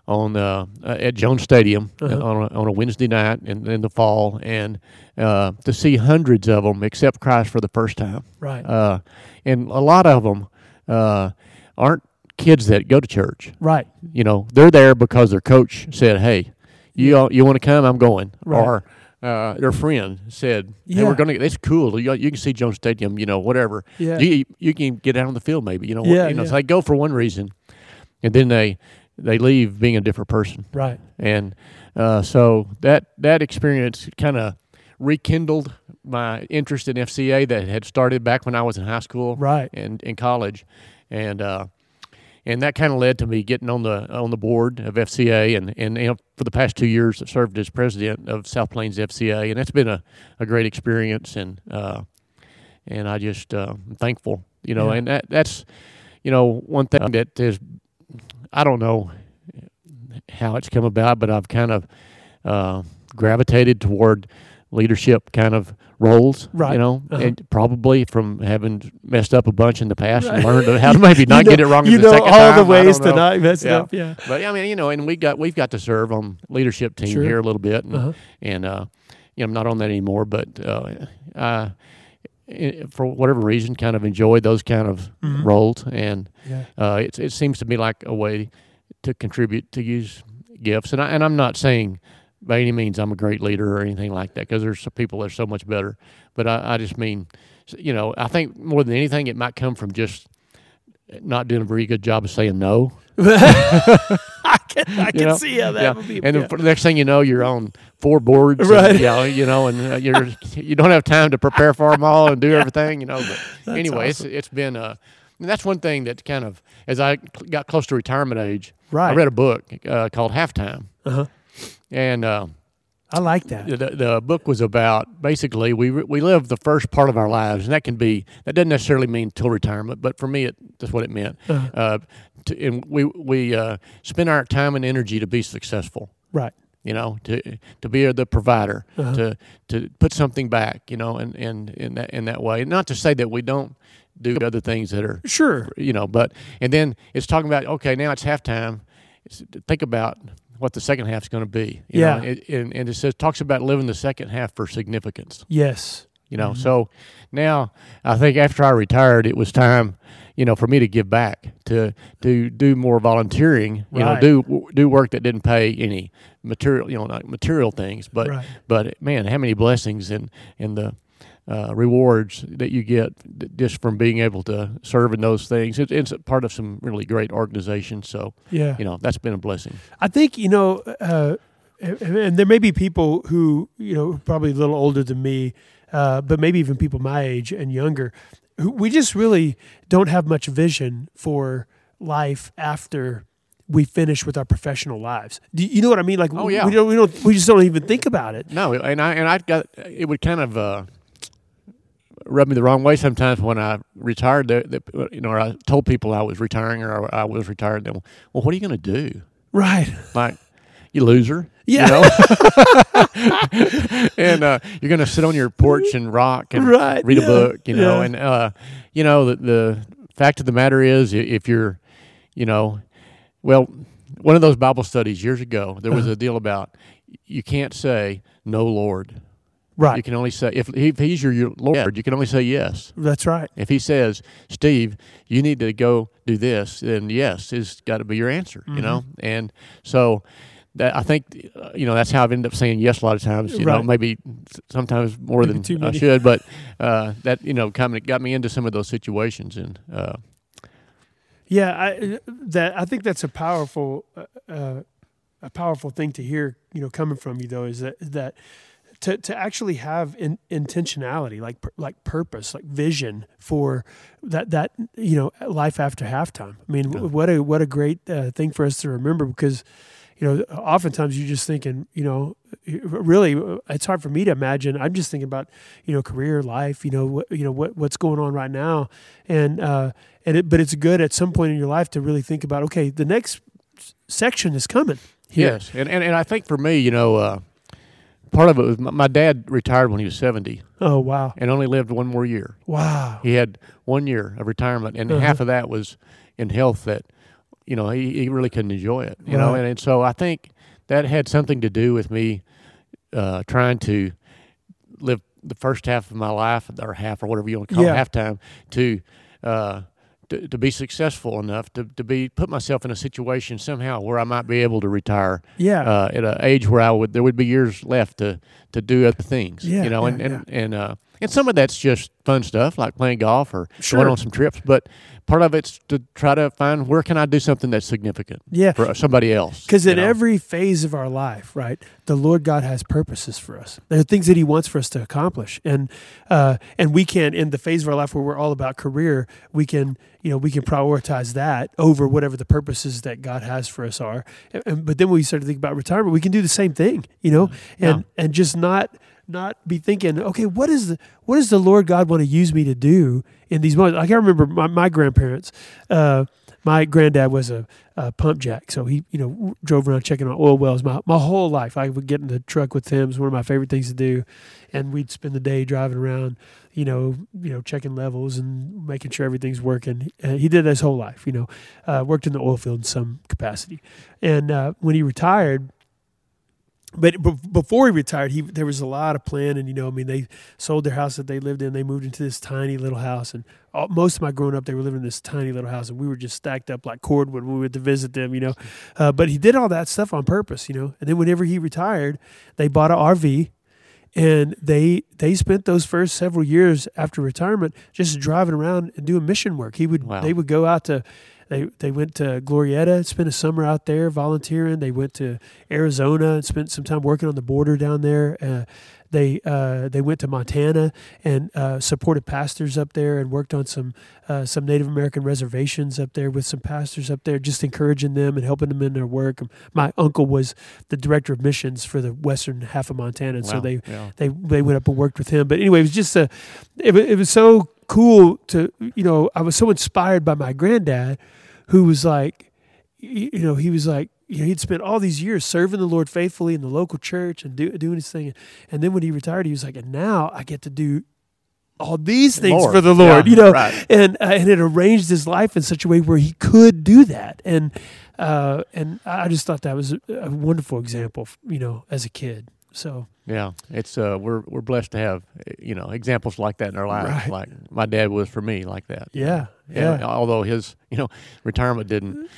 on uh, at Jones Stadium Uh-huh. on, a, on a Wednesday night in, in the fall, and uh, to see hundreds of them accept Christ for the first time, Right. uh, and a lot of them uh, aren't kids that go to church. right. You know, they're there because their coach said, "Hey, you you want to come? I'm going," Right. or uh, their friend said, "Hey, Yeah. we're going to. It's cool. You, you can see Jones Stadium. You know, whatever. Yeah. You you can get out on the field, maybe. You know, Yeah, you know. yeah. So they go for one reason, and then they they leave being a different person. Right. And uh, so that that experience kind of rekindled my interest in FCA that had started back when I was in high school, Right. and in college, and uh, and that kind of led to me getting on the on the board of FCA, and and you know, for the past two years, I've served as president of South Plains FCA, and that's been a, a great experience, and uh, and I just uh, am thankful, you know, Yeah. and that that's you know, one thing that is, I don't know how it's come about, but I've kind of uh, gravitated toward leadership kind of roles, Right. you know, Uh-huh. and probably from having messed up a bunch in the past and learned how to maybe [laughs] not know, get it wrong. You the know second all time. the ways to not mess it Yeah. up. Yeah. But I mean, you know, and we got we've got to serve on leadership team Sure. here a little bit, and, Uh-huh. and uh, you know, I'm not on that anymore. But uh, i- for whatever reason, kind of enjoy those kind of Mhm. roles, and Yeah. uh, it it seems to me like a way to contribute to use gifts. And I and I'm not saying by any means I'm a great leader or anything like that because there's some people that are so much better. But I, I just mean, you know, I think more than anything, it might come from just not doing a very good job of saying no. I [laughs] [laughs] can, [laughs] I can know? see how that yeah. would be. And yeah. the next thing you know, you're on four boards, Right. And, you know, you know, and uh, you're you don't have time to prepare for them all and do [laughs] everything, you know. But [laughs] That's anyway, awesome. it's it's been a. and that's one thing that kind of as I got close to retirement age, right. I read a book uh, called Halftime, uh-huh. and uh, I like that. the, the book was about basically we we live the first part of our lives, and that can be that doesn't necessarily mean till retirement, but for me, it, that's what it meant. Uh-huh. Uh, to, and we we uh, spend our time and energy to be successful. Right. You know, to to be the provider, Uh-huh. to to put something back. You know, and and in that in that way. Not to say that we don't do other things that are Sure. you know, but and then it's talking about okay, now it's halftime. It's, think about what the second half's going to be. you Yeah. it, and, and it says talks about living the second half for significance. Yes. You know, Mhm. so now I think after I retired, it was time, you know, for me to give back to to do more volunteering. You Right. know, do do work that didn't pay any material, you know, not material things, but right. but man, how many blessings and and the uh, rewards that you get just from being able to serve in those things. It, it's a part of some really great organizations. So Yeah. you know that's been a blessing. I think you know, uh, and and there may be people who you know probably a little older than me, uh, but maybe even people my age and younger, who we just really don't have much vision for life after we finish with our professional lives. Do you know what I mean? Like, Oh, yeah. we don't, we don't, we just don't even think about it. No, and I and I got it would kind of. Uh, Rub me the wrong way sometimes when I retired. That, you know, or I told people I was retiring or I was retired. Then, well, what are you going to do? Right. Like, you loser. Yeah. You know? [laughs] and uh, you're going to sit on your porch and rock and Right. read yeah, a book, you know. yeah. And uh, you know, the, the fact of the matter is, if you're, you know, well, one of those Bible studies years ago, there Uh-huh. was a deal about you can't say no, Lord. You can only say if, if he's your, your Lord, you can only say yes. That's right. If he says, Steve, you need to go do this, then yes, is got to be your answer, you know? Mm-hmm. And so that I think, uh, you know, that's how I've ended up saying yes a lot of times, you know, maybe sometimes more Maybe than I should, but [laughs] uh, that, you know, kind of got me into some of those situations. And uh, Yeah, I that I think that's a powerful uh, uh, a powerful thing to hear. You know, coming from you though, is that that to to actually have in, intentionality, like like purpose, like vision for that that you know life after halftime. I mean, Yeah. what a what a great uh, thing for us to remember because. You know, oftentimes you're just thinking, you know, really, uh, it's hard for me to imagine. I'm just thinking about, you know, career, life, you know, what, you know, what, what's going on right now, and uh, and it, but it's good at some point in your life to really think about, okay, the next section is coming. Here. yes. And, and, and I think for me, you know, uh, part of it was my, my dad retired when he was 70 Oh wow, and only lived one more year. wow. He had one year of retirement, and Uh-huh. half of that was in health that, you know, he, he really couldn't enjoy it. You know, Right. and, and so I think that had something to do with me uh, trying to live the first half of my life, or half, or whatever you want to call Yeah. it, halftime, to, uh, to to be successful enough to, to be put myself in a situation somehow where I might be able to retire Yeah, uh, at an age where I would there would be years left to to do other things. Yeah, you know, yeah, and and and uh, and some of that's just fun stuff like playing golf or Sure. going on some trips, but part of it's to try to find where can I do something that's significant yeah. for somebody else. Because in know? every phase of our life, right, the Lord God has purposes for us. There are things that He wants for us to accomplish, and uh, and we can in the phase of our life where we're all about career, we can you know we can prioritize that over whatever the purposes that God has for us are. And, and- but then when we start to think about retirement, we can do the same thing, you know, and and just not not be thinking, okay, what is the what does the Lord God want to use me to do in these moments? Like I remember my, my grandparents. Uh, my granddad was a, a, pump jack, so he you know drove around checking on oil wells my, my whole life. I would get in the truck with him. It's one of my favorite things to do, and we'd spend the day driving around, you know, you know, checking levels and making sure everything's working. And he did that his whole life, you know, uh, worked in the oil field in some capacity, and uh, when he retired but before he retired, he there was a lot of planning. You know, I mean, they sold their house that they lived in. They moved into this tiny little house, and all, most of my growing up, they were living in this tiny little house, and we were just stacked up like cordwood when we went to visit them. You know, uh, but he did all that stuff on purpose. You know, and then whenever he retired, they bought an RV, and they they spent those first several years after retirement just driving around and doing mission work. He would wow. they would go out to they they went to Glorieta, and spent a summer out there volunteering. They went to Arizona and spent some time working on the border down there. Uh, they uh, they went to Montana and uh, supported pastors up there and worked on some uh, some Native American reservations up there with some pastors up there, just encouraging them and helping them in their work. My uncle was the director of missions for the western half of Montana, and wow. so they yeah. they they went up and worked with him. But anyway, it was just a it, it was so cool to you know I was so inspired by my granddad who was like, you know, he was like, you know, he'd spent all these years serving the Lord faithfully in the local church and do, doing his thing. And then when he retired, he was like, and now I get to do all these things Lord. for the Lord, yeah, you know, right. and uh, and it arranged his life in such a way where he could do that, and uh, and I just thought that was a, a wonderful example, you know, as a kid. So yeah, it's uh, we're we're blessed to have you know examples like that in our lives. Right. Like my dad was for me, like that. Yeah, yeah. And although his you know retirement didn't,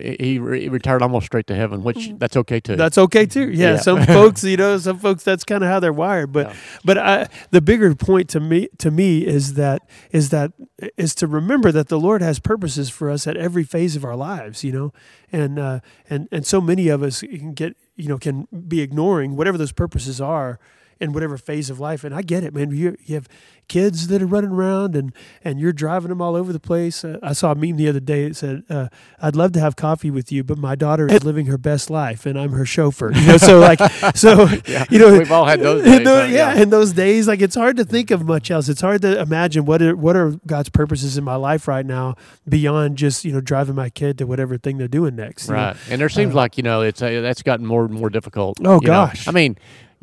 he, re- he, retired almost straight to heaven, which mm. that's okay too. That's okay too. Yeah, yeah. some [laughs] folks, you know, some folks that's kind of how they're wired. But yeah. but I, the bigger point to me to me is that is that is to remember that the Lord has purposes for us at every phase of our lives. You know, and uh, and and so many of us can get you know can be ignoring whatever those purposes are in whatever phase of life. And I get it, man. You, you have kids that are running around and, and you're driving them all over the place. Uh, I saw a meme the other day. It said, uh, I'd love to have coffee with you, but my daughter is [laughs] living her best life and I'm her chauffeur. [laughs] You know, so like, so, yeah, you know, we've all had those days. Those, yeah, yeah, in those days, like it's hard to think of much else. It's hard to imagine what are, what are God's purposes in my life right now beyond just, you know, driving my kid to whatever thing they're doing next. Right. Know? And there seems uh, like, you know, it's, uh, that's gotten more and more difficult. Oh gosh. Know? I mean,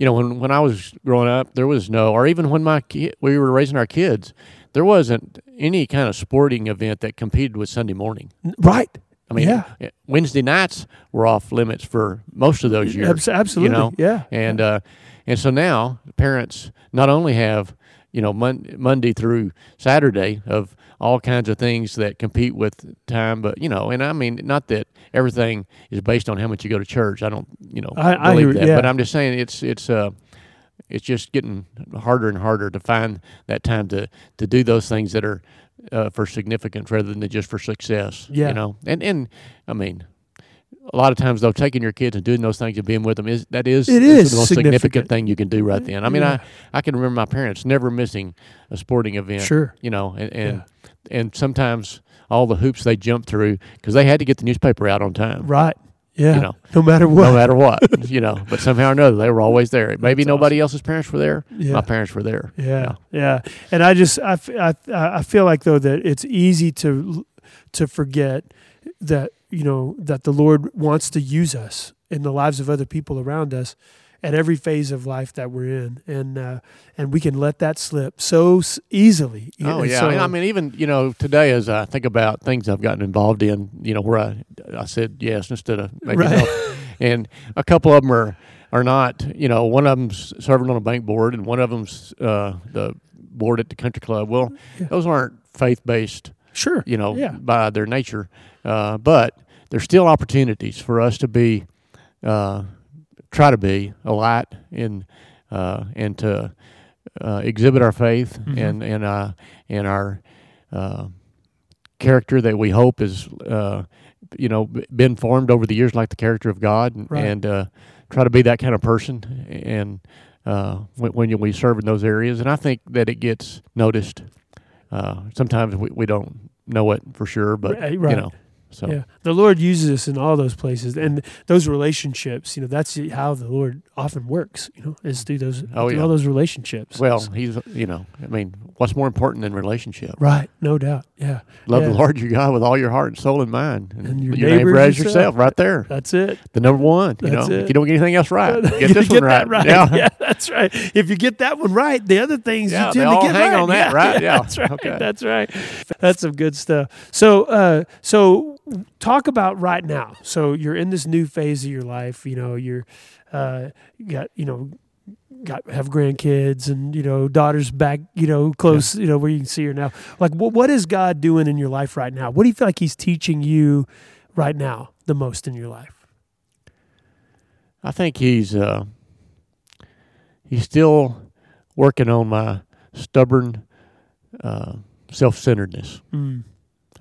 you know, when when I was growing up, there was no, or even when my ki- we were raising our kids, there wasn't any kind of sporting event that competed with Sunday morning. Right. I mean, yeah. Eh, Wednesday nights were off limits for most of those years. Absolutely. You know? Yeah. And uh, and so now parents not only have you know mon- Monday through Saturday of all kinds of things that compete with time. But you know, and I mean, not that everything is based on how much you go to church. I don't, you know, I, believe I that. Yeah. But I'm just saying it's it's uh it's just getting harder and harder to find that time to to do those things that are uh, for significance rather than just for success. Yeah. You know, and and I mean, a lot of times though taking your kids and doing those things and being with them is that is, it is the most significant. significant. thing you can do right then. I mean, yeah. I I can remember my parents never missing a sporting event. Sure, you know, and and, yeah. And sometimes all the hoops they jumped through because they had to get the newspaper out on time. Right. Yeah. You know, no matter what. No matter what. you know, but somehow or another they were always there. Maybe That's nobody awesome. else's parents were there. Yeah. My parents were there. Yeah. Yeah. And I just I, I I feel like though that it's easy to to forget that you know that the Lord wants to use us in the lives of other people around us at every phase of life that we're in, and uh, and we can let that slip so easily. Oh yeah, so, I mean even you know today as I think about things I've gotten involved in, you know where I I said yes instead of maybe right. no, and a couple of them are are not. You know, one of them's serving on a bank board, and one of them's uh, the board at the country club. Well, yeah. those aren't faith based. Sure. You know, yeah. by their nature, uh, but there's still opportunities for us to be, uh, try to be a light in, uh, and to uh, exhibit our faith mm-hmm. and and uh, and our uh, character that we hope is, uh, you know, been formed over the years like the character of God, and, right. and uh, try to be that kind of person. And uh, when, when we serve in those areas, and I think that it gets noticed. Uh, sometimes we, we don't know it for sure, but right. you know, So Yeah, the Lord uses us in all those places, and those relationships. You know, that's how the Lord often works. You know, is through those Oh, through yeah. all those relationships. well, he's you know, I mean, what's more important than relationship? right, no doubt. Yeah, Love Yeah. the Lord your God with all your heart and soul and mind, And your neighbor neighbor as yourself, yourself. right there. that's it. The number one. You That's know, it. if you don't get anything else right, [laughs] get this get one right. right. Yeah. [laughs] that's right. If you get that one right, the other things Yeah, you they tend to get hang right. on that, right? [laughs] Yeah. that's right. Okay. That's right. That's some good stuff. So, uh, so talk about right now. So you're in this new phase of your life. You know, you're uh, you got you know got have grandkids and you know daughters back you know close you know where you can see her now like what, what is god doing in your life right now what do you feel like he's teaching you right now the most in your life I think he's uh, he's still working on my stubborn uh, self-centeredness. mm.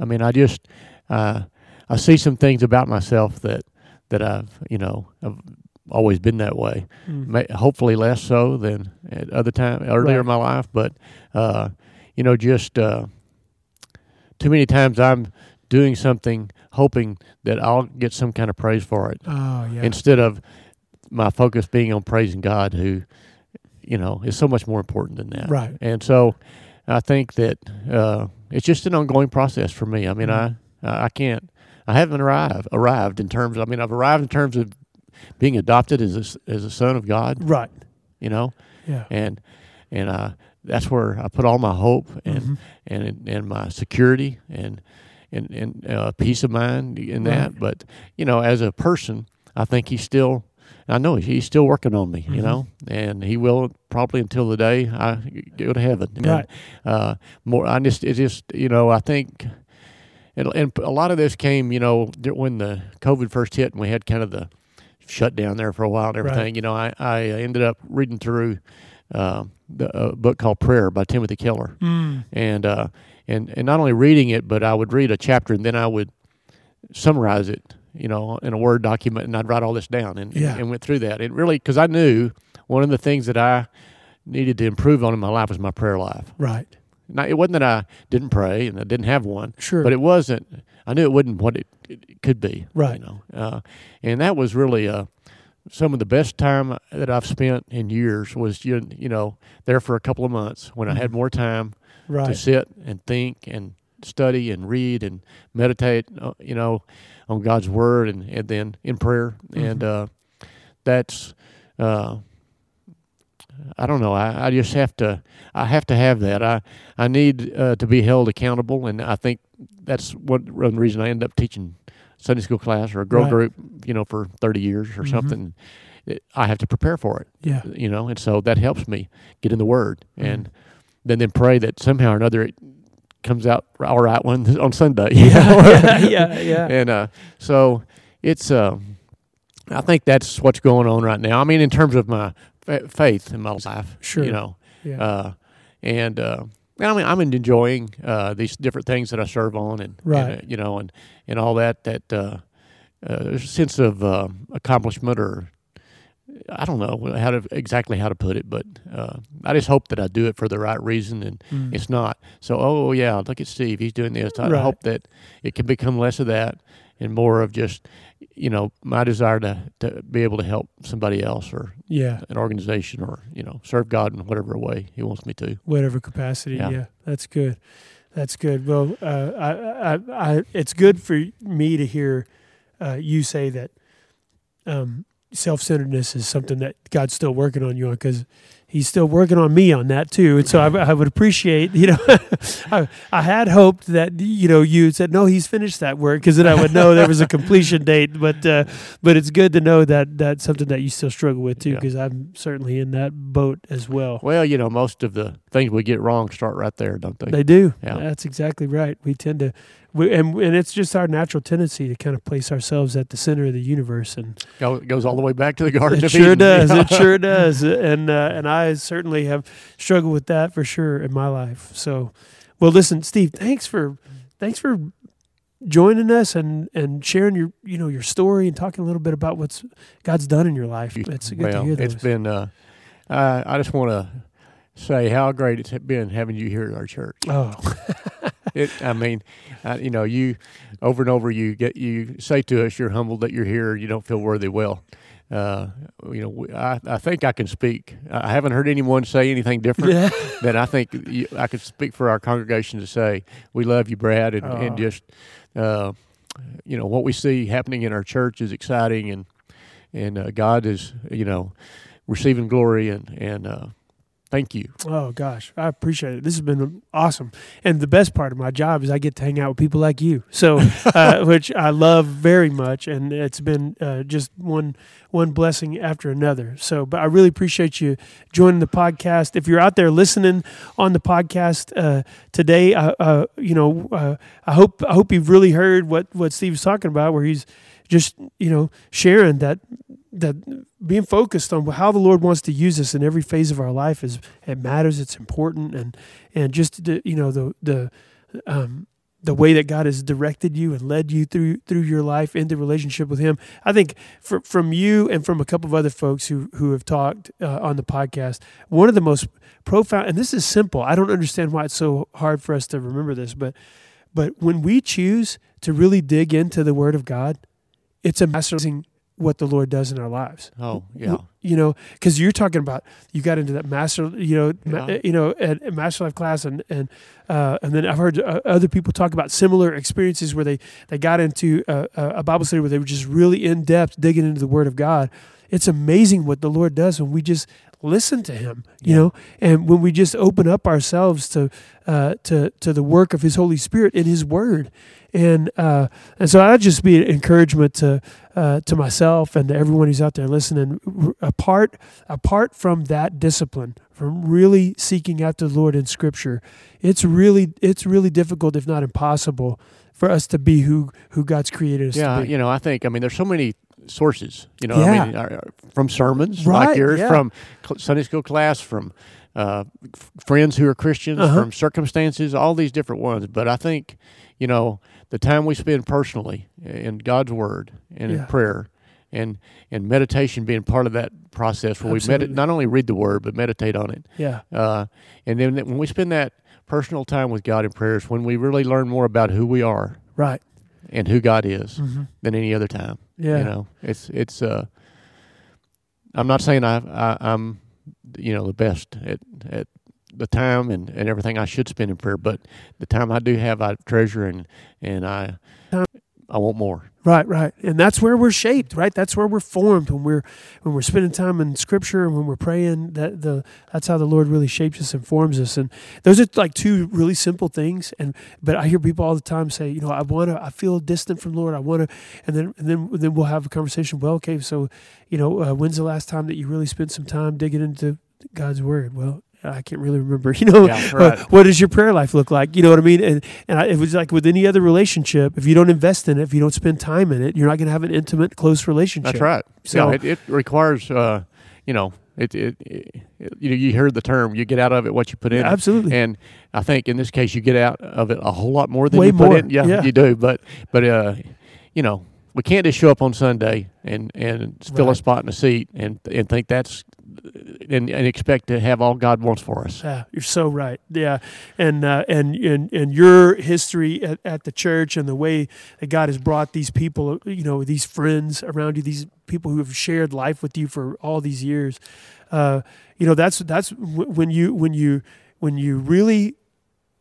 I mean, I just uh, I see some things about myself that that I've you know I've always been that way. Mm. May, hopefully less so than at other time earlier in my life, but uh, you know, just uh, too many times I'm doing something hoping that I'll get some kind of praise for it oh yeah instead of my focus being on praising God, who you know is so much more important than that. right And so I think that uh, it's just an ongoing process for me. I mean, Mhm. I I can't I haven't arrived arrived in terms. I mean, I've arrived in terms of being adopted as a, as a son of God. right You know, yeah and and uh, that's where I put all my hope and Mhm. and and my security and and and uh, peace of mind in that. But you know, as a person, I think he's still. I know he's still working on me, you Mhm. know, and he will probably until the day I go to heaven. And, Right. Uh, more, I just, it just, you know, I think, and, and a lot of this came, you know, when the COVID first hit and we had kind of the shut down there for a while and Right. everything. You know, I, I ended up reading through uh, the, a book called Prayer by Timothy Keller mm. and uh, and and not only reading it, but I would read a chapter and then I would summarize it, you know, in a Word document, and I'd write all this down and Yeah. and went through that. It really because I knew one of the things that I needed to improve on in my life was my prayer life. right Now, it wasn't that I didn't pray and I didn't have one, sure but it wasn't. I knew it wasn't what it, it could be. Right. You know, uh, and that was really uh, some of the best time that I've spent in years was you you know there for a couple of months when I had Mhm. more time to sit and think and study and read and meditate, uh, you know, on God's word and, and then in prayer. And uh, that's, uh, I don't know. I, I just have to. I have to have that. I I need uh, to be held accountable, and I think that's what one reason I end up teaching Sunday school class or a girl Right. group, you know, for thirty years or Mhm. something. It, I have to prepare for it yeah you know, and so that helps me get in the Word, Mhm. and then then pray that somehow or another it comes out all right one [laughs] on Sunday. yeah yeah [laughs] [laughs] yeah, yeah. and uh, so it's uh, I think that's what's going on right now. I mean, in terms of my fa- faith in my life, Sure. you know, yeah. uh, and uh, I mean, I'm enjoying uh, these different things that I serve on, and, and, Right. uh, you know, and and all that. That uh, uh, there's a sense of accomplishment, or I don't know how to exactly how to put it, but uh, I just hope that I do it for the right reason, and Mm. it's not. So, oh yeah, look at Steve, he's doing this. I Right. hope that it can become less of that and more of just, you know, my desire to to be able to help somebody else or yeah an organization or you know serve God in whatever way He wants me to. whatever capacity. Yeah. Yeah. that's good. That's good. Well, uh, I, I, I, it's good for me to hear uh, you say that um, self-centeredness is something that God's still working on you on because He's still working on me on that too. And so I, I would appreciate, you know, [laughs] I, I had hoped that you know you said no, He's finished that work because then I would know there was a completion [laughs] date. But uh, but it's good to know that that's something that you still struggle with too Yeah. because I'm certainly in that boat as well. Well, you know, most of the things we get wrong start right there, don't they? They do. Yeah. That's exactly right. We tend to, we, and and it's just our natural tendency to kind of place ourselves at the center of the universe, and Go, it goes all the way back to the Garden it of sure Eden. [laughs] does. It sure does. And uh, and I certainly have struggled with that for sure in my life. So, well, listen, Steve, thanks for thanks for joining us and and sharing your you know your story and talking a little bit about what's God's done in your life. It's good well, to hear those. it's been. Uh, I I just want to say how great it's been having you here at our church. oh, [laughs] it, I mean, uh, you know, you over and over you get you say to us, you're humbled that you're here. You don't feel worthy. Well, uh, you know, I, I think I can speak. I haven't heard anyone say anything different. Yeah. [laughs] That I think you, I could speak for our congregation to say we love you, Brad, and, and Oh. just uh, you know what we see happening in our church is exciting, and and uh, God is you know receiving glory, and and uh, thank you. Oh gosh, I appreciate it. This has been awesome, and the best part of my job is I get to hang out with people like you. So, [laughs] uh, which I love very much, and it's been uh, just one one blessing after another. So, but I really appreciate you joining the podcast. If you're out there listening on the podcast uh, today, uh, uh, you know, uh, I hope I hope you've really heard what what Steve's talking about, where he's just you know sharing that that being focused on how the Lord wants to use us in every phase of our life is it matters. It's important, and and just the, you know the the um, the way that God has directed you and led you through through your life into relationship with Him. I think for, from you and from a couple of other folks who who have talked uh, on the podcast, one of the most profound, and this is simple. I don't understand why it's so hard for us to remember this, but but when we choose to really dig into the Word of God, it's amazing what the Lord does in our lives. Oh yeah, you know, because you're talking about you got into that master, you know, ma- you know, at, at MasterLife class, and and uh, and then I've heard uh, other people talk about similar experiences where they they got into a a Bible study where they were just really in depth digging into the Word of God. It's amazing what the Lord does when we just listen to Him, you Yeah. know, and when we just open up ourselves to uh, to to the work of His Holy Spirit in His Word, and uh, and so I'd just be an encouragement to uh, to myself and to everyone who's out there listening. Apart apart from that discipline, from really seeking after the Lord in Scripture, it's really it's really difficult, if not impossible, for us to be who who God's created us yeah. to be. You know, I think I mean there's so many sources. You know, Yeah. I mean, our- our- from sermons Right, like yours, yeah. from Sunday school class, from uh, f- friends who are Christians, Uh-huh. from circumstances, all these different ones. But I think you know the time we spend personally in God's Word and Yeah. in prayer. And, and meditation being part of that process where we med- not only read the word but meditate on it Yeah, Uh, and then when we spend that personal time with God in prayers, when we really learn more about who we are right. and who God is Mhm. than any other time. Yeah, You know, it's it's. Uh, I'm not saying I, I I'm, you know, the best at at the time and, and everything I should spend in prayer, but the time I do have, I treasure and and I I want more. Right, right, and that's where we're shaped. Right, that's where we're formed when we're when we're spending time in Scripture and when we're praying. That the that's how the Lord really shapes us and forms us. And those are like two really simple things. And but I hear people all the time say, you know, I want to, I feel distant from the Lord. I want to, and then and then then we'll have a conversation. Well, okay, so you know, uh, when's the last time that you really spent some time digging into God's Word? Well. I can't really remember, [laughs] you know. Yeah, uh, right. what does your prayer life look like? You know what I mean? And and I, it was like with any other relationship, if you don't invest in it, if you don't spend time in it, you're not going to have an intimate, close relationship. That's right. So- yeah, it, it requires, uh, you know, it, it, it, you know, you heard the term, you get out of it what you put in. it. Absolutely. And I think in this case, you get out of it a whole lot more than Way you put more, in. Yeah, yeah. you do. But, but, uh, you know, we can't just show up on Sunday and, and fill a spot in a seat and, and think that's, and, and expect to have all God wants for us. Yeah, you're so right. Yeah, and uh, and and and your history at, at the church and the way that God has brought these people, you know, these friends around you, these people who have shared life with you for all these years. Uh, you know, that's that's when you when you when you really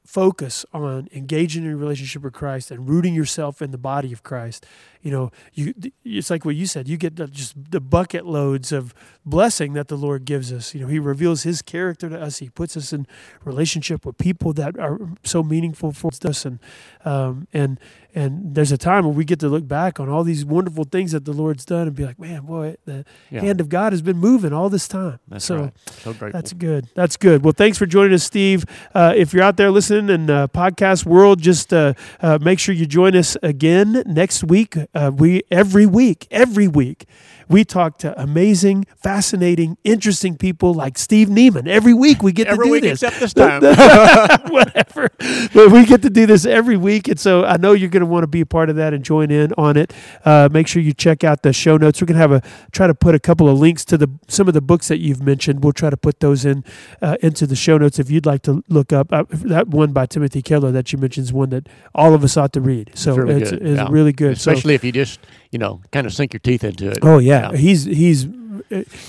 focus on engaging in a relationship with Christ and rooting yourself in the body of Christ. You know, you it's like what you said. You get the, just the bucket loads of blessing that the Lord gives us. You know, He reveals His character to us. He puts us in relationship with people that are so meaningful for us, and um, and and there's a time when we get to look back on all these wonderful things that the Lord's done and be like, man, boy, the Yeah. hand of God has been moving all this time. That's so. right. So grateful. That's good. That's good. Well, thanks for joining us, Steve. Uh, if you're out there listening in uh, podcast world, just uh, uh, make sure you join us again next week. Uh, we every week, every week, we talk to amazing, fascinating, interesting people like Steve Nieman. Every week we get Every to do week this. except this [laughs] time. [laughs] Whatever. But we get to do this every week. And so I know you're going to want to be a part of that and join in on it. Uh, make sure you check out the show notes. We're going to have a try to put a couple of links to the some of the books that you've mentioned. We'll try to put those in uh, into the show notes if you'd like to look up. Uh, that one by Timothy Keller that you mentioned is one that all of us ought to read. So It's really it's, good. it's Yeah. really good. So- Especially if you just, you know, kind of sink your teeth into it. Oh yeah, he's he's.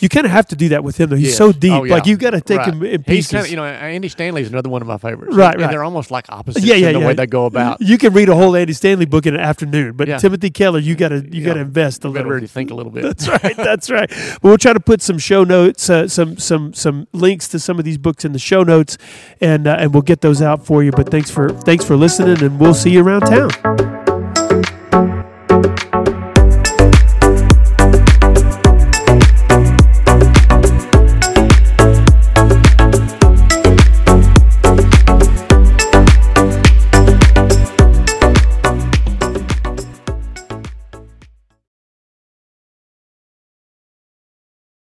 You kind of have to do that with him though. He's Yes. so deep. Oh, yeah. Like you got to take Right. him in He's pieces. kind of, you know, Andy Stanley is another one of my favorites. Right, and, they're almost like opposites yeah, yeah, in the yeah. way they go about. You can read a whole Andy Stanley book in an afternoon, but Yeah. Timothy Keller, you got to you Yeah. got to invest a You little. really think a little bit. That's right. [laughs] That's right. But we'll try to put some show notes, uh, some some some links to some of these books in the show notes, and uh, and we'll get those out for you. But thanks for thanks for listening, and we'll see you around town.